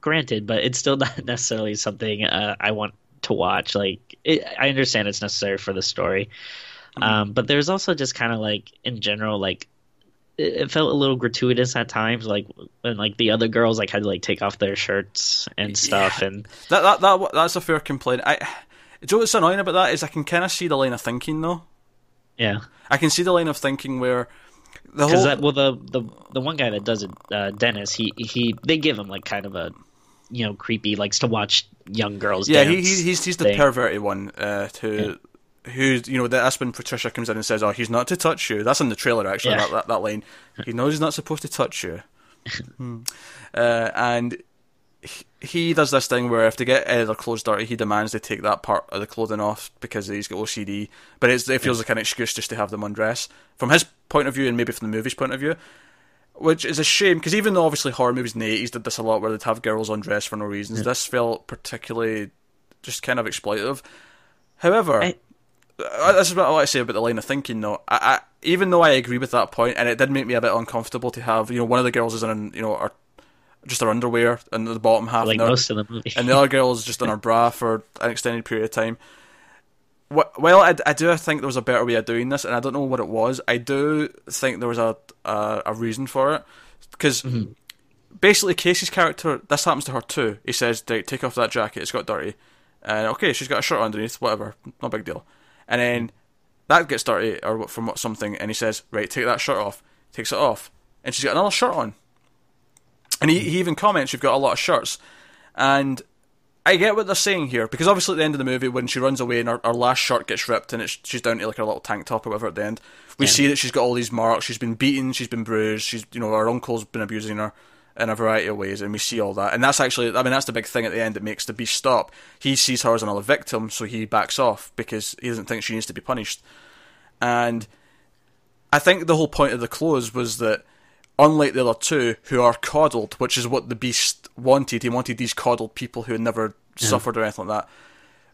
granted, but it's still not necessarily something uh, I want to watch. Like, it, I understand it's necessary for the story, mm-hmm. um, but there's also just kind of like in general, like it, it, felt a little gratuitous at times. Like when like the other girls like had to like take off their shirts and stuff, yeah. and that, that that that's a fair complaint. I, you know what's annoying about that is I can kind of see the line of thinking though. Yeah, I can see the line of thinking where the whole that, well the the the one guy that does it, uh, Dennis, he he they give him like kind of a you know creepy likes to watch young girls. Yeah, he, he's he's the thing. perverted one uh, to. Yeah. who you know that's when Patricia comes in and says, "Oh, he's not to touch you." That's in the trailer actually. Yeah. That, that that line. He knows he's not supposed to touch you. Hmm. uh, and he, does this thing where if they get uh, their clothes dirty, he demands they take that part of the clothing off because he's got OCD. But it's, it feels like an excuse just to have them undress from his point of view and maybe from the movie's point of view. Which is a shame because even though obviously horror movies in the eighties did this a lot, where they'd have girls undressed for no reasons, this felt particularly just kind of exploitative. However, I- this is what I want to say about the line of thinking, though. I, I, even though I agree with that point, and it did make me a bit uncomfortable to have, you know, one of the girls is in, you know, her, just her underwear in the bottom half, like and, the, most of the movie. and the other girl is just in her bra for an extended period of time. Well, I, I do think there was a better way of doing this, and I don't know what it was. I do think there was a a, a reason for it, because mm-hmm. basically Casey's character, this happens to her too. He says, "Right, "Take off that jacket; it's got dirty." And okay, she's got a shirt underneath, whatever, no big deal. And then that gets dirty or from something, and he says, "Right, take that shirt off." Takes it off, and she's got another shirt on. And he, he even comments, "You've got a lot of shirts," and I get what they're saying here because obviously at the end of the movie, when she runs away and her, her last shirt gets ripped and it's, she's down to like her little tank top or whatever at the end, we Yeah. see that she's got all these marks. She's been beaten, she's been bruised. She's you know her uncle's been abusing her in a variety of ways, and we see all that. And that's actually, I mean, that's the big thing at the end that makes the beast stop. He sees her as another victim, so he backs off because he doesn't think she needs to be punished. And I think the whole point of the clothes was that, unlike the other two, who are coddled, which is what the Beast wanted, he wanted these coddled people who had never suffered or anything like that.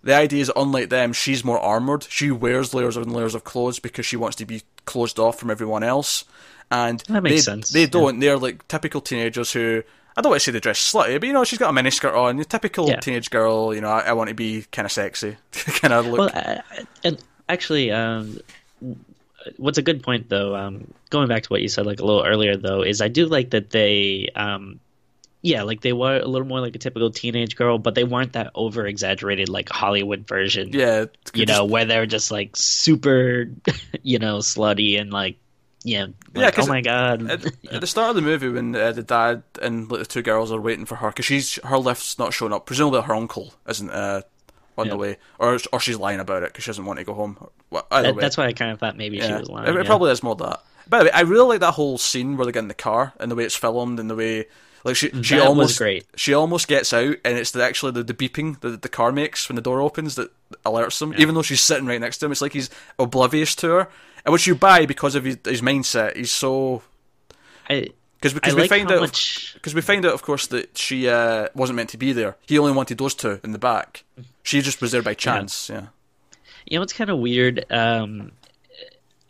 The idea is, unlike them, she's more armored. She wears layers and layers of clothes because she wants to be closed off from everyone else. And That makes they, sense, They don't. They're like typical teenagers who. I don't want to say they dress slutty, but you know, she's got a miniskirt on. Your typical Yeah. teenage girl. You know, I, I want to be kind of sexy, kind of look. Well, I, I- and actually, um, what's a good point though, um, going back to what you said like a little earlier though, is I do like that they, um, yeah, like they were a little more like a typical teenage girl, but they weren't that over exaggerated like Hollywood version. yeah, you just- know, where they're just like super, you know, slutty and like, yeah, Yeah, oh my god, at, at the start of the movie when uh, the dad and like, the two girls are waiting for her because she's her lift's not showing up. Presumably her uncle isn't uh, on the way, or or she's lying about it because she doesn't want to go home. Well, That- that's why I kind of thought maybe she was lying. It, it yeah. probably is more that. By the way, I really like that whole scene where they get in the car and the way it's filmed and the way like she she That almost great. she almost gets out and it's the, actually the, the beeping that the car makes when the door opens that alerts him. Even though she's sitting right next to him, it's like he's oblivious to her, and which you buy because of his, his mindset. He's so I, because I because we like find out because we find out, of course, that she uh, wasn't meant to be there. He only wanted those two in the back. She just was there by chance. Yeah, You know, it's kind of weird. Um,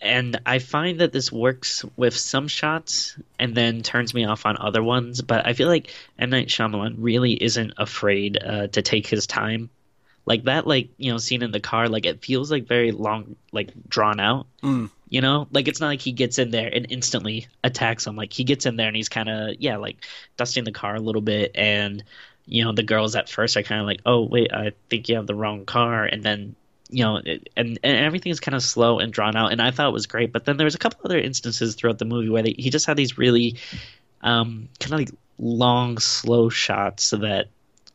and I find that this works with some shots and then turns me off on other ones. But I feel like M. Night Shyamalan really isn't afraid uh, to take his time. Like that, like, you know, scene in the car, like, it feels like very long, like, drawn out. Mm. You know? Like, it's not like he gets in there and instantly attacks him. Like, he gets in there and he's kind of, yeah, like, dusting the car a little bit. And, you know, the girls at first are kind of like, oh, wait, I think you have the wrong car. And then, you know, it, and, and everything is kind of slow and drawn out. And I thought it was great. But then there was a couple other instances throughout the movie where they, he just had these really um, kind of like long, slow shots that,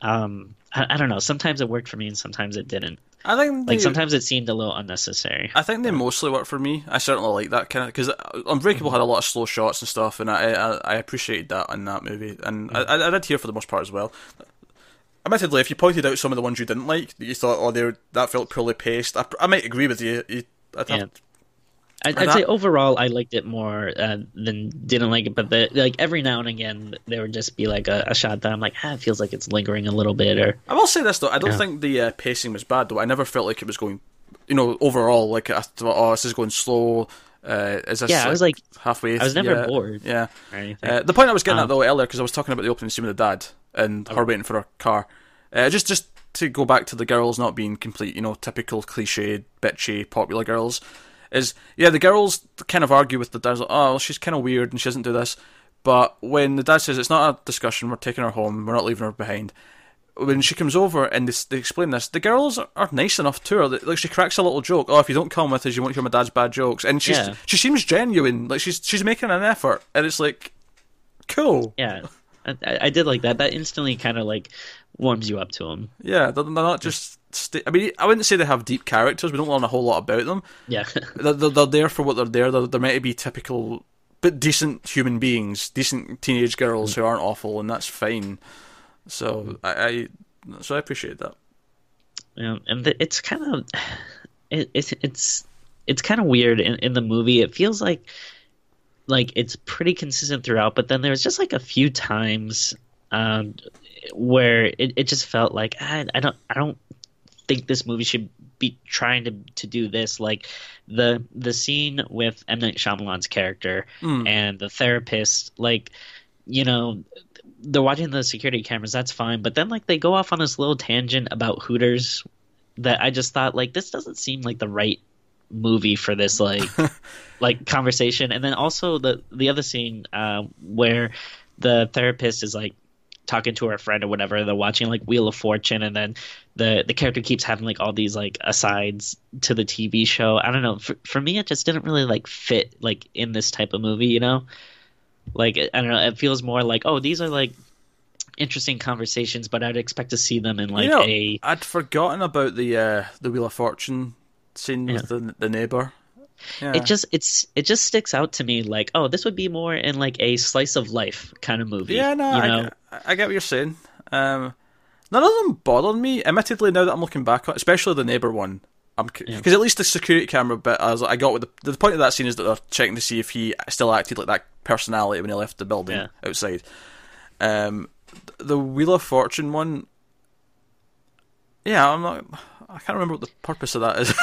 um, I, I don't know. Sometimes it worked for me and sometimes it didn't. I think Like sometimes it seemed a little unnecessary. I think they mostly work for me. I certainly like that kind of because Unbreakable mhm. had a lot of slow shots and stuff, and I I, I appreciated that in that movie, and I, I did here for the most part as well. Admittedly, if you pointed out some of the ones you didn't like, that you thought, oh, they were, that felt poorly paced, I, I might agree with you. you I'd have- Yeah. I'd, I'd say overall I liked it more uh, than didn't like it, but the, like every now and again there would just be like a, a shot that I'm like, ah, it feels like it's lingering a little bit, or I will say this though, I don't Yeah. think the uh, pacing was bad though. I never felt like it was going, you know, overall like I thought, oh, this is going slow. Uh, is this yeah, I was like, halfway? I was never yeah, bored Yeah. or. Uh, the point I was getting at Um, though earlier because I was talking about the opening scene with the dad and her waiting for her car. Uh, just just to go back to the girls not being complete, you know, typical cliched, bitchy, popular girls. Is yeah, the girls kind of argue with the dad. Like, oh, she's kind of weird and she doesn't do this. But when the dad says it's not a discussion, we're taking her home, we're not leaving her behind. When she comes over and they, they explain this, the girls are, are nice enough to her. that- Like she cracks a little joke. Oh, if you don't come with us, you won't hear my dad's bad jokes. And she's Yeah. she seems genuine. Like she's she's making an effort, and it's like cool. yeah, I I did like that. That instantly kind of like warms you up to them. Yeah, they're, they're not just. St- I mean, I wouldn't say they have deep characters. We don't learn a whole lot about them. Yeah, They're, they're, they're there for what they're there. They're, they're meant to be typical, but decent human beings, decent teenage girls who aren't awful, and that's fine. So I, I so I appreciate that. Yeah, and th- it's kind of it, it's it's it's kind of weird in, in the movie. It feels like like it's pretty consistent throughout, but then there's just like a few times um, where it, it just felt like I, I don't I don't think this movie should be trying to to do this. Like the the scene with M Night Shyamalan's character Mm. and the therapist, like you know. They're watching the security cameras. That's fine, but then like they go off on this little tangent about Hooters that I just thought like this doesn't seem like the right movie for this like like conversation. And then also the the other scene uh, where the therapist is like talking to her friend or whatever. They're watching like Wheel of Fortune, and then the the character keeps having like all these like asides to the TV show. I don't know. For for me, it just didn't really like fit like in this type of movie. You know, like I don't know. It feels more like oh these are like interesting conversations, but I'd expect to see them in like you know, a I'd forgotten about the uh, the Wheel of Fortune scene with the the neighbor. Yeah. it just it's it just sticks out to me like oh this would be more in like a slice of life kind of movie Yeah, no, you I, know get- I get what you're saying. Um, none of them bothered me. Admittedly, now that I'm looking back on, especially the neighbor one, I'm because at least the security camera bit, as I got with the the point of that scene is that they're checking to see if he still acted like that personality when he left the building Yeah. outside. Um, the Wheel of Fortune one, yeah, I'm not. I can't remember what the purpose of that is.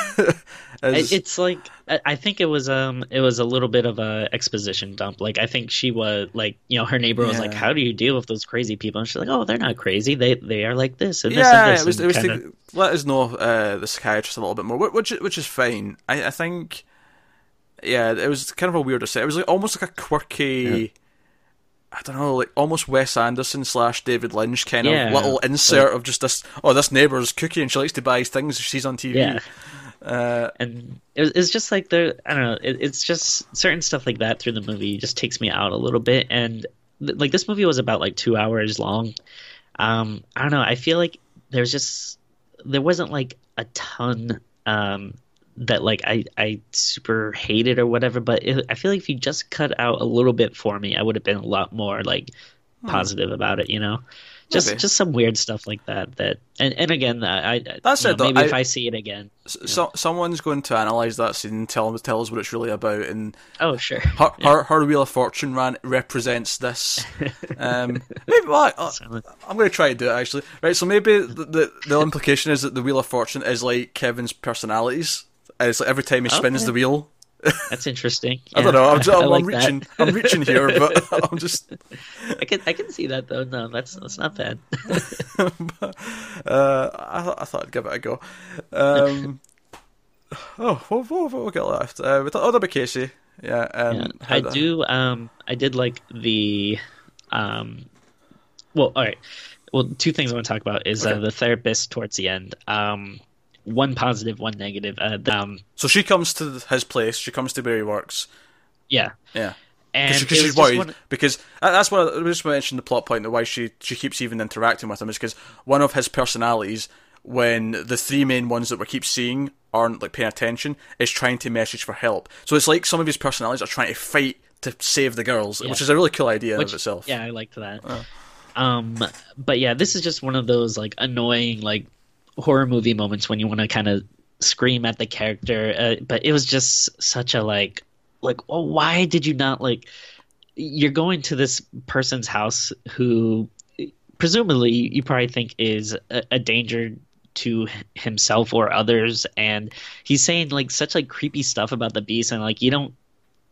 Is- it's like I think it was um it was a little bit of a exposition dump. Like I think she was like you know her neighbor was like, "How do you deal with those crazy people?" And she's like, "Oh, they're not crazy. They they are like this and this yeah, and this." it was, it was kinda- to let us know uh, the psychiatrist a little bit more, which which is fine. I, I think, yeah, it was kind of a weird set. It was like almost like a quirky, I don't know, like almost Wes Anderson slash David Lynch kind Yeah, of little insert of just this. Oh, this neighbor's cookie, and she likes to buy things she sees on TV. yeah. Uh, and it it's just like there i don't know it, it's just certain stuff like that through the movie just takes me out a little bit and th- like this movie was about like two hours long um i don't know i feel like there's just there wasn't like a ton um that like i i super hated or whatever but it, i feel like if you just cut out a little bit for me i would have been a lot more like positive about it you know just Maybe. just some weird stuff like that that and, and again i, I That's you know, it, though. maybe if I- i see it again so, someone's going to analyze that scene and tell tell us what it's really about, and oh sure her her, her Wheel of Fortune ran represents this. Um, maybe well, I, I'm going to try to do it actually. Right, so maybe the, the the implication is that the Wheel of Fortune is like Kevin's personalities. And It's like every time he spins Okay. the wheel. That's interesting. I don't know. I'm, just, I'm, like I'm reaching. I'm reaching here, but I'm just. I can I can see that though. No, that's that's not bad. Uh, I, thought- I thought I'd give it a go. Um, oh, what, what, what we got left? Uh, we thought, oh, the Casey. Yeah, um, Yeah. I do. Um, I did like the. Um, well, all right. Well, two things I want to talk about is uh, the therapist towards the end. Um, one positive, one negative. Uh, the- um, So she comes to his place. She comes to where he works. yeah, Yeah. and because it she's worried one- because that's what I just mentioned the plot point that why she she keeps even interacting with him is because one of his personalities when the three main ones that we keep seeing aren't like paying attention is trying to message for help so it's like some of his personalities are trying to fight to save the girls which is a really cool idea in Which- of itself Yeah, I liked that. Um, but yeah, this is just one of those like annoying like horror movie moments when you want to kind of scream at the character. Uh, but it was just such a like like well, why did you not like? You're going to this person's house who presumably you probably think is a, a danger to himself or others and he's saying like such like creepy stuff about the beast and like you don't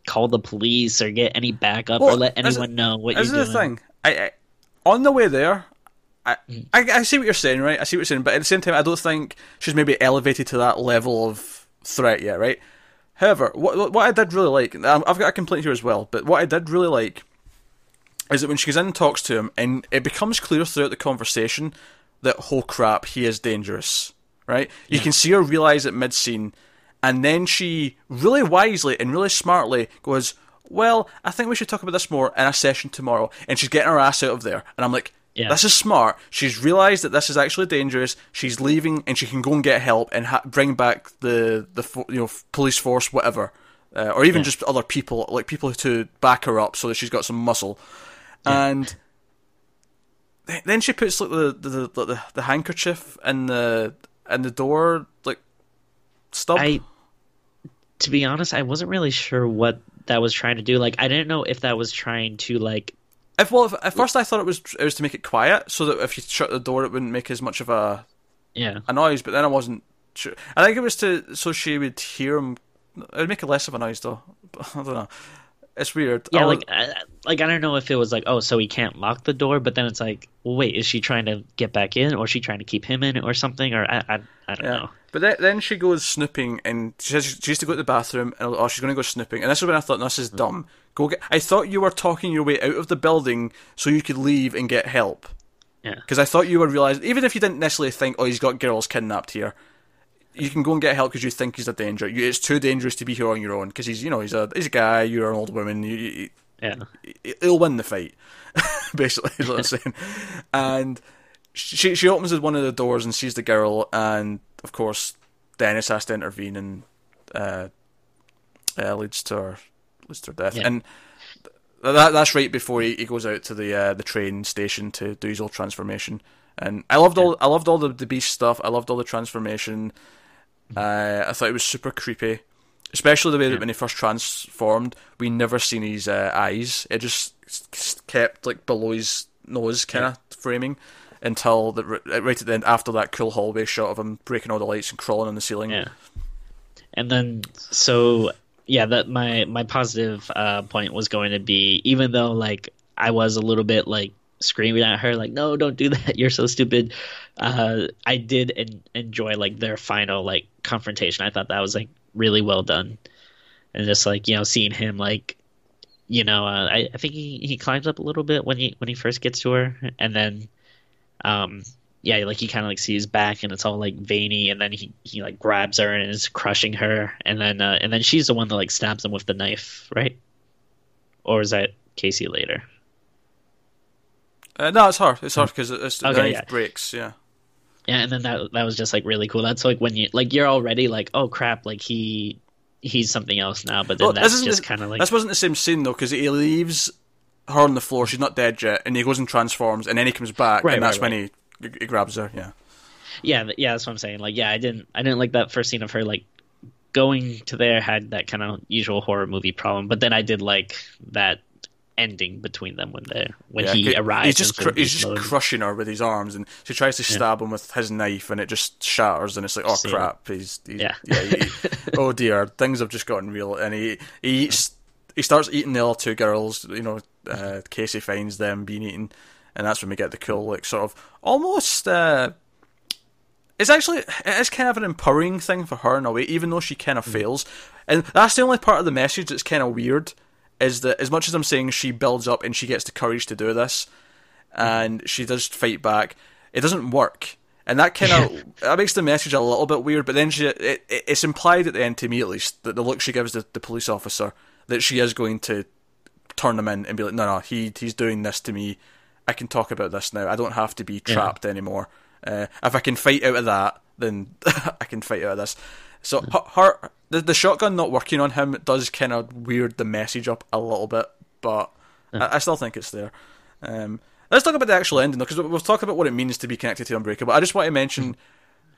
call the police or get any backup or let this anyone know what This you're is the thing. I, I on the way there, I. I I see what you're saying, right? I see what you're saying, but at the same time, I don't think she's maybe elevated to that level of threat yet, right? However, what what I did really like, um, I've got a complaint here as well, but what I did really like is that when she goes in and talks to him, and it becomes clear throughout the conversation that, oh crap, he is dangerous, right? You can see her realize it mid scene, and then she really wisely and really smartly goes, Well, I think we should talk about this more in a session tomorrow. And she's getting her ass out of there. And I'm like, Yeah. This is smart. She's realized that this is actually dangerous. She's leaving, and she can go and get help and ha- bring back the the fo- you know police force, whatever, uh, or even Yeah. just other people, like people to back her up, so that she's got some muscle. And th- then she puts like the the, the the the handkerchief in the in the door like stub. I, to be honest, I wasn't really sure what that was trying to do. Like, I didn't know if that was trying to like, If well, if, at first I thought it was it was to make it quiet, so that if you shut the door, it wouldn't make as much of a yeah, a noise, but then I wasn't sure. I think it was to so she would hear him. It would make it less of a noise, though. I don't know. It's weird. yeah. I Like, I, like I don't know if it was like, oh, so he can't lock the door, but then it's like, well, wait, is she trying to get back in, or is she trying to keep him in, or something, or I, I, I don't yeah. know. But then, then she goes snooping, and she says she used to go to the bathroom, and oh, she's going to go snooping. And this is when I thought, this is mm. dumb. Go get. I thought you were talking your way out of the building so you could leave and get help. Yeah. Because I thought you were realizing, even if you didn't necessarily think, oh, he's got girls kidnapped here, you can go and get help because you think he's a danger. You, it's too dangerous to be here on your own because he's, you know, he's a he's a guy. You're an old woman. You, you, Yeah, he'll win the fight. Basically, is what I'm saying. And she she opens one of the doors and sees the girl, and of course Dennis has to intervene and uh, uh, leads to her leads to death. Yeah. And th- that that's right before he, he goes out to the uh, the train station to do his old transformation. And I loved all I loved all the, the beast stuff. I loved all the transformation. Uh, I thought it was super creepy, especially the way that when he first transformed, we never seen his uh, eyes. It just kept like below his nose, kind of framing, until the right at the end after that cool hallway shot of him breaking all the lights and crawling on the ceiling. yeah. And then so yeah, that my my positive uh, point was going to be even though like I was a little bit like screaming at her like no don't do that. You're so stupid. Uh i did en- enjoy like their final like confrontation. I thought that was like really well done. And just like you know seeing him like you know uh, I, I think he, he climbs up a little bit when he when he first gets to her. And then um yeah like he kind of like sees back and it's all like veiny and then he he like grabs her and is crushing her and then uh and then she's the one that like stabs him with the knife right or is that casey later Uh, no, it's her. It's her because it's the Okay, knife yeah. breaks. Yeah. Yeah, and then that that was just like really cool. That's like when you like you're already like, oh crap, like he he's something else now. But then Well, that's just kind of like This wasn't the same scene though, because he leaves her on the floor. She's not dead yet, and he goes and transforms, and then he comes back, Right, and that's right, when he he grabs her. Yeah. yeah, yeah. That's what I'm saying. Like, yeah, I didn't I didn't like that first scene of her like going to there had that kind of usual horror movie problem. But then I did like that ending between them when they when yeah, he arrives. He's just cr- he's just crushing her with his arms, and she tries to stab him with his knife, and it just shatters, and it's like, oh See. crap, he's, he's Yeah. he- oh dear, things have just gotten real, and he he eats, he starts eating the other two girls. You know, uh, Casey finds them being eaten, and that's when we get the cool like sort of almost. Uh, it's actually it is kind of an empowering thing for her in a way, even though she kind of fails, and that's the only part of the message that's kind of weird. Is that as much as I'm saying she builds up and she gets the courage to do this, and she does fight back, it doesn't work, and that kind of that makes the message a little bit weird. But then she, it, it, it's implied at the end to me at least that the look she gives the, the police officer that she is going to turn him in and be like, no, no, he he's doing this to me. I can talk about this now. I don't have to be trapped anymore. Uh, if I can fight out of that, then I can fight out of this. So her, her the, the shotgun not working on him does kind of weird the message up a little bit, but I, I still think it's there. Um, let's talk about the actual ending though, because we've talked about what it means to be connected to Unbreakable. I just want to mention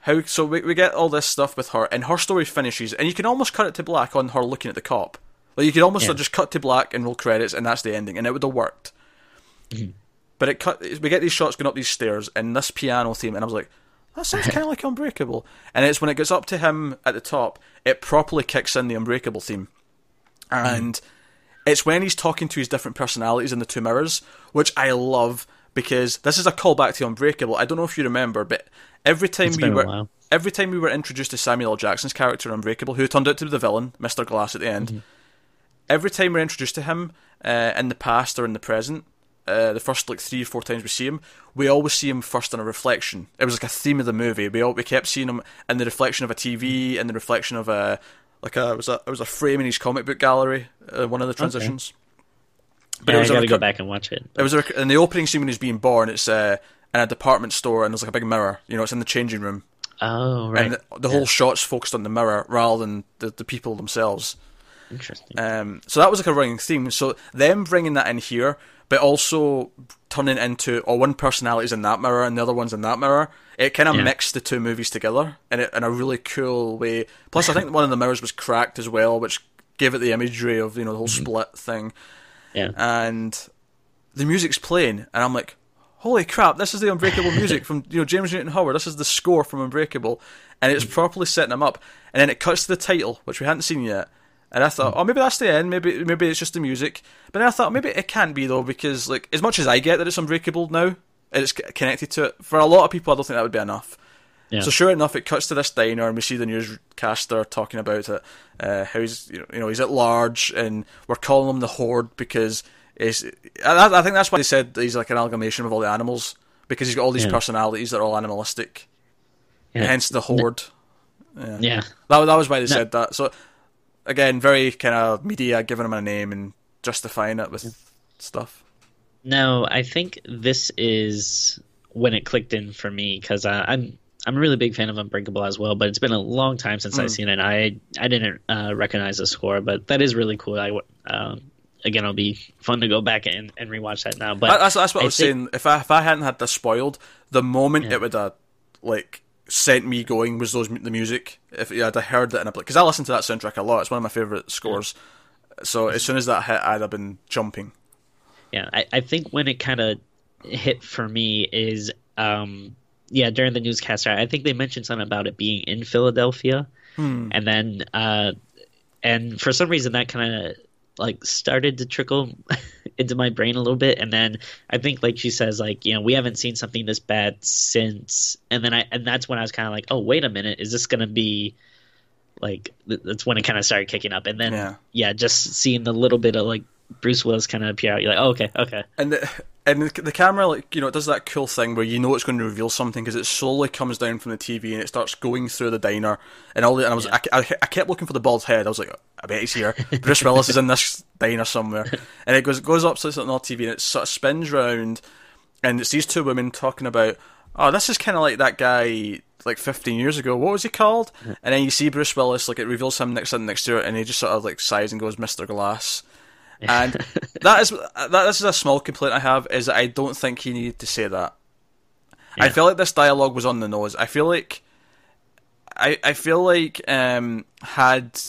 how so we, we get all this stuff with her, and her story finishes, and you can almost cut it to black on her looking at the cop. Like you could almost Yeah. just cut to black and roll credits, and that's the ending, and it would have worked. But it cut. We get these shots going up these stairs, and this piano theme, and I was like, that sounds kind of like Unbreakable. And it's when it gets up to him at the top, it properly kicks in the Unbreakable theme, and it's when he's talking to his different personalities in the two mirrors, which I love because this is a callback to Unbreakable. I don't know if you remember, but every time It's we were every time we were introduced to Samuel L. Jackson's character in Unbreakable, who turned out to be the villain, Mr. Glass at the end, Mm-hmm. every time we're introduced to him uh, in the past or in the present, uh, the first like three or four times we see him, we always see him first in a reflection. It was like a theme of the movie. We all, we kept seeing him in the reflection of a TV, in the reflection of a like a it was a it was a frame in his comic book gallery, uh, one of the transitions. But Yeah, it I was a gotta go back and watch it. It was a, rec- in the opening scene when he's being born. It's uh, in a department store and there's like a big mirror. You know, it's in the changing room, Oh, right. and the, the whole shot's focused on the mirror rather than the, the people themselves. Interesting. Um, so that was like a running theme. So them bringing that in here, but also turning into oh one personality's in that mirror and the other one's in that mirror. It kind of Yeah. mixed the two movies together in a, in a really cool way. Plus, I think one of the mirrors was cracked as well, which gave it the imagery of you know the whole split thing. yeah. And the music's playing, and I'm like, holy crap! This is the Unbreakable music from you know James Newton Howard. This is the score from Unbreakable, and it's properly setting them up. And then it cuts to the title, which we hadn't seen yet. And I thought, oh, maybe that's the end. Maybe maybe it's just the music. But then I thought maybe it can't be though, because like as much as I get that it's Unbreakable now, and it's connected to it. For a lot of people, I don't think that would be enough. Yeah. So sure enough, it cuts to this diner, and we see the newscaster talking about it. Uh, how he's you know, you know he's at large, and we're calling him the Horde because it's. I, I think that's why they said he's like an amalgamation of all the animals because he's got all these Yeah. personalities that are all animalistic. yeah. Hence the Horde. Yeah. yeah. That, that was why they No. said that. So again, very kind of media giving him a name and justifying it with stuff. No, I think this is when it clicked in for me because uh, I'm I'm a really big fan of Unbreakable as well, but it's been a long time since Hmm. I've seen it. I I didn't uh, recognize the score, but that is really cool. I um, again, it'll be fun to go back and, and rewatch that now. But that's, that's what I, I was think- saying. If I if I hadn't had this spoiled, the moment Yeah. it would have like sent me going was those the music. If yeah, I'd heard it in a because I listen to that soundtrack a lot. It's one of my favorite scores. So as soon as that hit, I'd have been jumping. yeah, I, I think when it kind of hit for me is um yeah during the newscaster I think they mentioned something about it being in Philadelphia, Hmm. and then uh and for some reason that kind of like started to trickle into my brain a little bit and then i think like she says like you know we haven't seen something this bad since and then i and that's when i was kind of like oh wait a minute is this gonna be like th- that's when it kind of started kicking up and then Yeah. yeah. just seeing the little bit of like bruce willis kind of appear out you're like oh, okay okay And the, and the, camera, like you know, it does that cool thing where you know it's going to reveal something because it slowly comes down from the TV and it starts going through the diner and all. The, and I was, Yeah. I, I, I kept looking for the bald head. I was like, I bet he's here. Bruce Willis is in this diner somewhere, and it goes goes up so it's on the TV and it sort of spins round, and it's these two women talking about, oh, this is kind of like that guy like 15 years ago. What was he called? And then you see Bruce Willis, like it reveals him next sitting next to it, and he just sort of like sighs and goes, Mr. Glass. And that is that. This is a small complaint I have is that I don't think he needed to say that. I feel like this dialogue was on the nose. I feel like I I feel like um had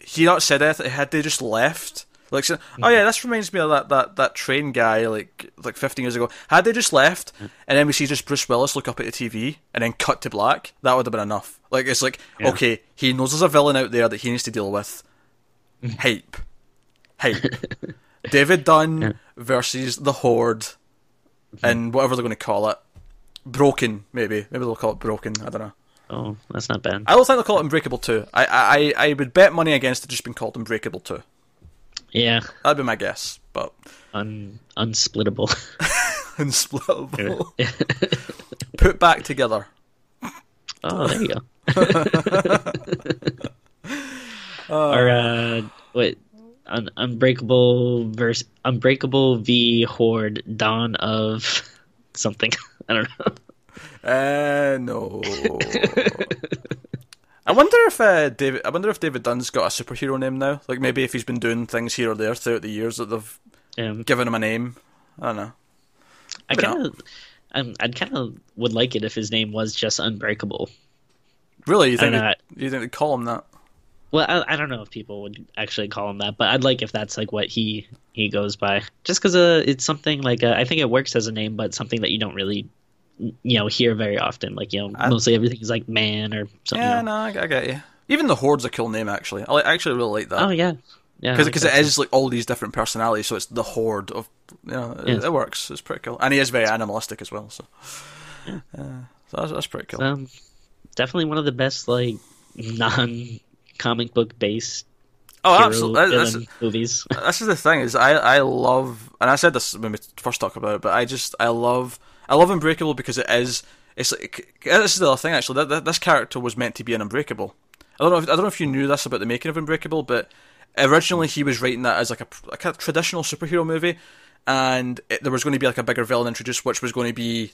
he not said anything, had they just left. Like, so, oh mm-hmm. yeah, this reminds me of that, that, that train guy like like 15 years ago. Had they just left, mm. and then we see just Bruce Willis look up at the TV, and then cut to black, that would have been enough. Like, it's like, Yeah. okay, he knows there's a villain out there that he needs to deal with. Mm-hmm. Hype. Hype. David Dunn versus the Horde, and whatever they're going to call it. Broken, maybe. Maybe they'll call it Broken. I don't know. oh that's not bad I don't think they'll call it Unbreakable 2. I, I, I would bet money against it just being called Unbreakable 2. yeah That'd be my guess, but un unsplittable unsplittable. Put back together. Oh, there you go. or uh, wait, Un- Unbreakable verse Unbreakable v Horde Dawn of something. I don't know. Uh, no. I wonder if uh, David. I wonder if David Dunn's got a superhero name now. Like maybe if he's been doing things here or there throughout the years that they've Um, given him a name. I don't know. I kind of, um, I'd kind of would like it if his name was just Unbreakable. Really, you think they, you think they call him that? Well, I, I don't know if people would actually call him that, but I'd like if that's like what he he goes by. Just because uh, it's something like uh, I think it works as a name, but something that you don't really you know hear very often. Like you know, I- mostly everything is like man or something. Yeah, you know. no, I, I get you. Even the Horde's a cool name, actually. I, I actually really like that. Oh yeah, yeah. Because like it too. like all these different personalities, so it's the horde of you know it, it works. It's pretty cool, and he is very animalistic as well. So, uh, so that's, that's pretty cool. um, definitely one of the best like non comic book based oh, absolutely. That's, movies. this is the thing is I I love, and I said this when we first talked about it, but I just I love I love Unbreakable because it is it's like this is the other thing actually that, that this character was meant to be an Unbreakable. I don't know if, I don't know if you knew this about the making of Unbreakable, but originally he was writing that as like a like a traditional superhero movie, and it, there was going to be like a bigger villain introduced, which was going to be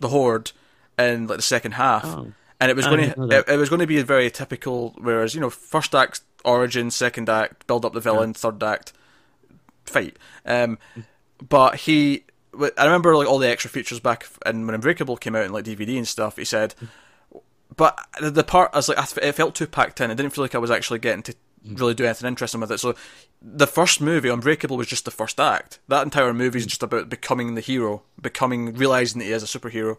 the Horde in like the second half. Oh. And it was going to it, it was going to be a very typical. Whereas you know, first act origin, second act build up the villain, third act fight. Um, but he, I remember like all the extra features back and when Unbreakable came out in like DVD and stuff. He said, but the, the part I was like, it felt too packed in. I didn't feel like I was actually getting to really do anything interesting with it. So the first movie, Unbreakable, was just the first act. That entire movie is just about becoming the hero, becoming realizing that he is a superhero.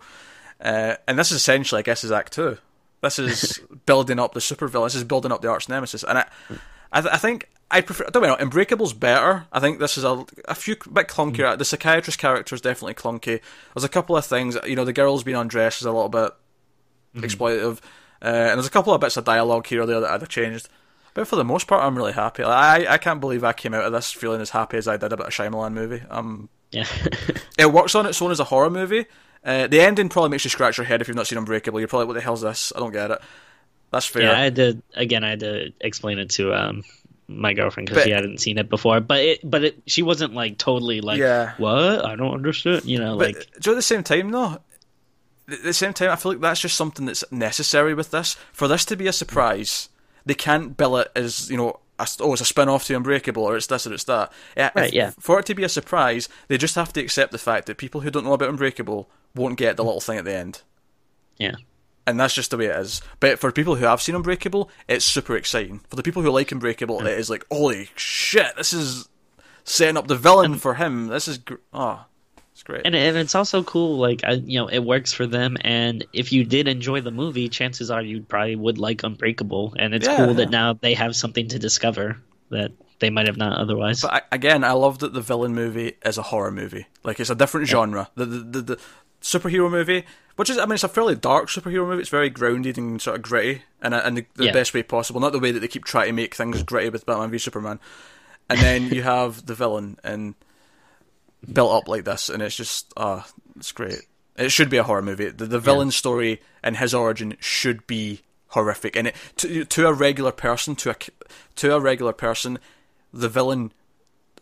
Uh, and this is essentially, I guess, is Act Two. This is building up the supervillain. This is building up the arch nemesis. And I, I, th- I think I prefer. Don't wrong, Unbreakable's better. I think this is a a few bit clunkier. The psychiatrist character is definitely clunky. There's a couple of things. You know, the girl's being undressed is a little bit exploitative, uh, and there's a couple of bits of dialogue here or there that I'd have changed. But for the most part, I'm really happy. Like, I I can't believe I came out of this feeling as happy as I did about a Shyamalan movie. Um, Yeah. it works on its own as a horror movie. Uh, the ending probably makes you scratch your head if you've not seen Unbreakable. You're probably, what the hell's this? I don't get it. That's fair. yeah, I had to again. I had to explain it to um my girlfriend because she hadn't seen it before. But it, but it, she wasn't like totally like, Yeah. what? I don't understand. You know, But like, do at the same time, though, at the same time, I feel like that's just something that's necessary with this. For this to be a surprise, they can't bill it as, you know, a, oh, it's a spin off to Unbreakable, or it's this or it's that. Right, if- yeah. For it to be a surprise, they just have to accept the fact that people who don't know about Unbreakable won't get the little thing at the end. yeah, And that's just the way it is. But for people who have seen Unbreakable, it's super exciting. For the people who like Unbreakable, it is like, holy shit, this is setting up the villain for him. This is, gr- oh, it's great. and and it's also cool. Like, I, you know, it works for them. And if you did enjoy the movie, chances are you probably would like Unbreakable. And it's Yeah. cool that now they have something to discover that they might have not otherwise. But I, again, I love that the villain movie is a horror movie. Like it's a different genre. The, the the the superhero movie, which is I mean, it's a fairly dark superhero movie. It's very grounded and sort of gritty, and and the, the Yeah. best way possible. Not the way that they keep trying to make things gritty with Batman v Superman. And then you have the villain and built up like this, and it's just ah, it's great. It should be a horror movie. The, the villain story and his origin should be horrific, and it to to a regular person, to a to a regular person, the villain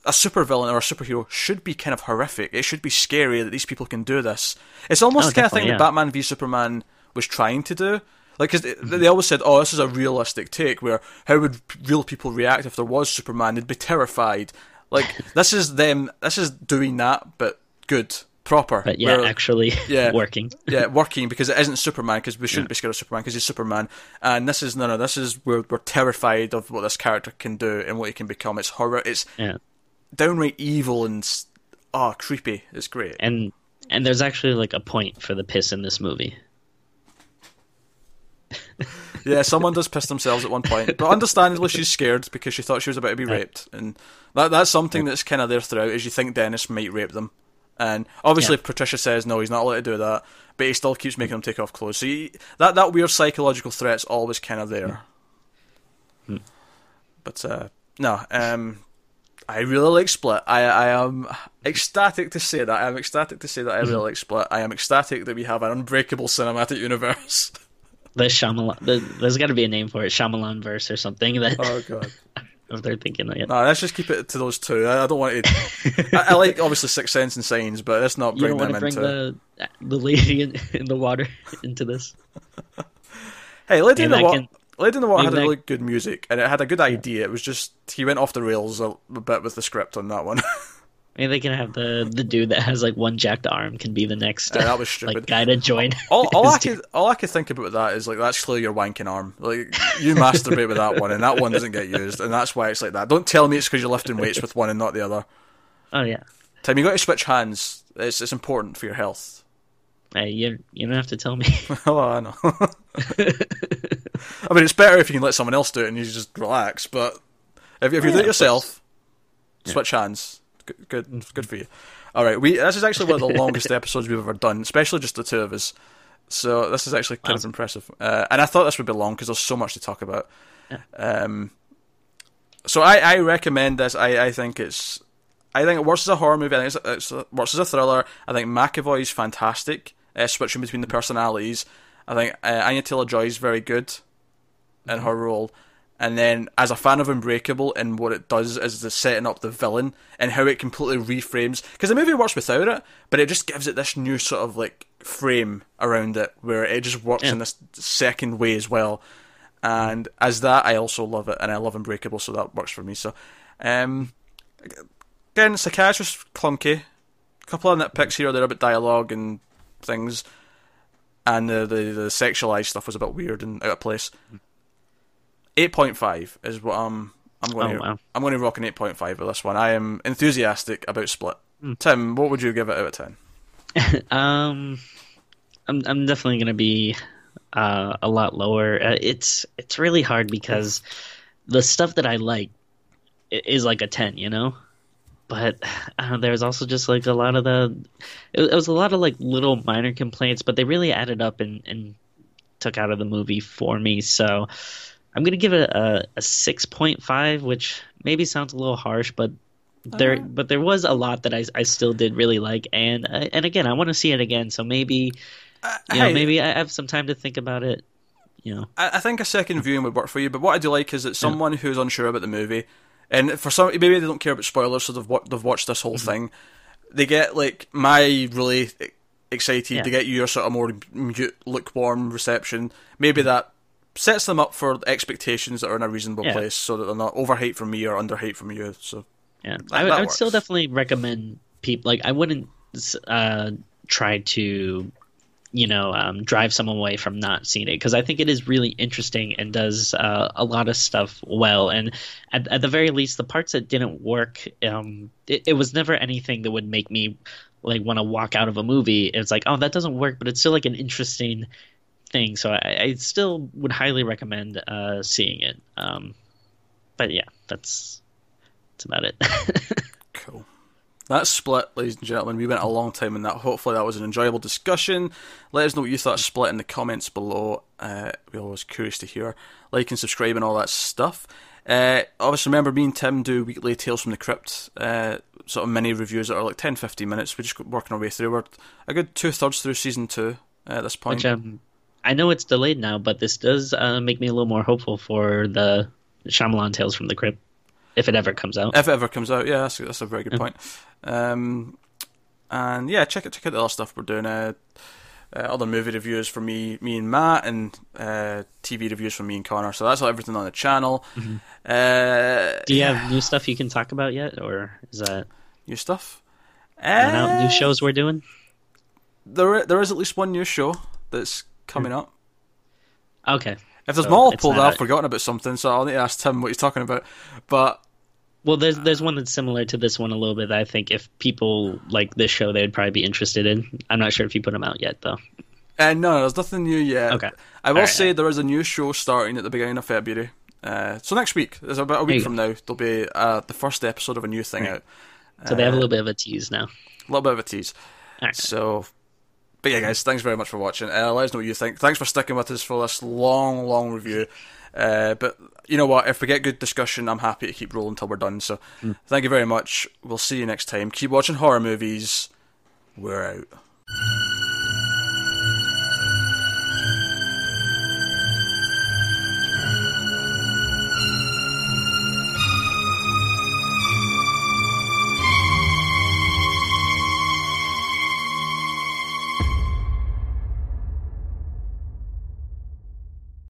a supervillain or a superhero should be kind of horrific. It should be scary that these people can do this. It's almost Oh, the kind of thing definitely, that. Batman v Superman was trying to do. Like, because they, mm-hmm. they always said, "Oh, this is a realistic take. Where how would real people react if there was Superman? They'd be terrified." Like, this is them. This is doing that, but good, proper. But yeah, where- actually yeah. working. yeah, working because it isn't Superman because we shouldn't be scared of Superman because he's Superman. And this is no, no. This is where we're terrified of what this character can do and what he can become. It's horror. It's Yeah. Downright evil and s- oh, creepy. It's great. And and there's actually like a point for the piss in this movie. Yeah, someone does piss themselves at one point, but understandably she's scared because she thought she was about to be raped, and that that's something that's kind of there throughout. Is you think Dennis might rape them, and obviously Yeah. Patricia says no, he's not allowed to do that, but he still keeps making them take off clothes. So you, that that weird psychological threat's always kind of there. Hmm. But uh, no, um, I really like Split. I I am ecstatic to say that. I am ecstatic to say that I really like Split. I am ecstatic that we have an unbreakable cinematic universe. The Shyamalan, the, there's got to be a name for it, Shyamalan verse or something. That oh god. if they're thinking of it. No, let's just keep it to those two. I, I don't want to. I, I like obviously Six Sense and Signs, but let's not bring them want to bring into. the the lady in, in the water into this. Hey, Lady in And the that Water. Lady in the Water had Maybe a really good music, and it had a good idea. It was just he went off the rails a, a bit with the script on that one. Maybe they can have the the dude that has like one jacked arm can be the next that was stupid. like guy to join. all, all I could all I could think about that is like that's clearly your wanking arm. Like you masturbate with that one, and that one doesn't get used, and that's why it's like that. Don't tell me it's because you're lifting weights with one and not the other. Oh yeah, Tim, you got to switch hands. It's it's important for your health. Hey, you you don't have to tell me. oh, I know. I mean, it's better if you can let someone else do it and you just relax. But if, if you do it yourself, switch hands. Good, good, good for you. All right, we this is actually one of the longest episodes we've ever done, especially just the two of us. So this is actually kind of impressive. Uh, and I thought this would be long because there's so much to talk about. Yeah. Um, so I, I recommend this. I, I think it's I think it works as a horror movie. I think it's, it's, it works as a thriller. I think McAvoy is fantastic, uh, switching between the personalities. I think uh, Anya Taylor Joy is very good in her role, And then, as a fan of Unbreakable, and what it does is the setting up the villain and how it completely reframes. Because the movie works without it, but it just gives it this new sort of like frame around it where it just works Yeah. in this second way as well. And as that, I also love it, and I love Unbreakable, so that works for me. So, um, again, Psychiatrist clunky. A couple of nitpicks here or there about dialogue and things, and the, the the sexualized stuff was a bit weird and out of place. Eight point five is what I'm. I'm going Oh, to. wow. I'm going to rock an eight point five with this one. I am enthusiastic about Split. Tim, what would you give it out of ten? Um, I'm I'm definitely gonna be uh, a lot lower. Uh, it's it's really hard because the stuff that I like is like a ten, you know. But uh, there's also just like a lot of the it, it was a lot of like little minor complaints, but they really added up and and took out of the movie for me. So I'm gonna give it a, a six point five, which maybe sounds a little harsh, but there but there was a lot that I, I still did really like and uh, and again I want to see it again so maybe you know maybe I have some time to think about it you know. I, I think a second viewing would work for you, but what I do like is that someone who's unsure about the movie, and for some maybe they don't care about spoilers, so they've wa- they've watched this whole mm-hmm. thing, they get like my really excited Yeah. to get your sort of more mute, lukewarm reception. Maybe mm-hmm. that sets them up for expectations that are in a reasonable Yeah. place, so that they're not overhyped from me or underhyped from you. Uh, so yeah That- I, would- I would still definitely recommend people like I wouldn't uh try to you know um, drive someone away from not seeing it because I think it is really interesting and does uh, a lot of stuff well. And at, at the very least the parts that didn't work um it, it was never anything that would make me like want to walk out of a movie. It's like oh that doesn't work but it's still like an interesting thing. So I, I still would highly recommend uh seeing it. Um but yeah that's that's about it. Cool. That's split, ladies and gentlemen. We went a long time in that. Hopefully, that was an enjoyable discussion. Let us know what you thought of split in the comments below. Uh, we're always curious to hear. Like and subscribe and all that stuff. Uh, obviously, remember me and Tim do weekly Tales from the Crypt uh, sort of mini reviews that are like 10 15 minutes. We're just working our way through. We're a good two thirds through season two at this point. Which um, I know it's delayed now, but this does uh, make me a little more hopeful for the Shyamalan Tales from the Crypt, if it ever comes out. If it ever comes out, yeah, that's, that's a very good point. Um, and yeah, check it, check out the other stuff we're doing. Uh, uh, other movie reviews from me, me and Matt, and uh, TV reviews from me and Connor. So that's all everything on the channel. Uh, Do you have new stuff you can talk about yet, or is that new stuff? out? New Uh, shows we're doing? There, there is at least one new show that's coming up. Okay. If there's So multiple, not I've forgotten about something, so I'll need to ask Tim what he's talking about. But Well, there's there's one that's similar to this one a little bit. That I think if people like this show, they would probably be interested in. I'm not sure if you put them out yet, though. Uh, no, there's nothing new yet. Okay. I will Alright, say there is a new show starting at the beginning of February. Uh, so next week, there's about a week from now, there'll be uh, the first episode of a new thing Right. out. So they have a Uh, little bit of a tease now. A little bit of a tease. All right. So, but yeah, guys, thanks very much for watching. Uh, let us know what you think. Thanks for sticking with us for this long, long review. Uh, but you know what? If we get good discussion, I'm happy to keep rolling until we're done. So, thank you very much. We'll see you next time. Keep watching horror movies. We're out.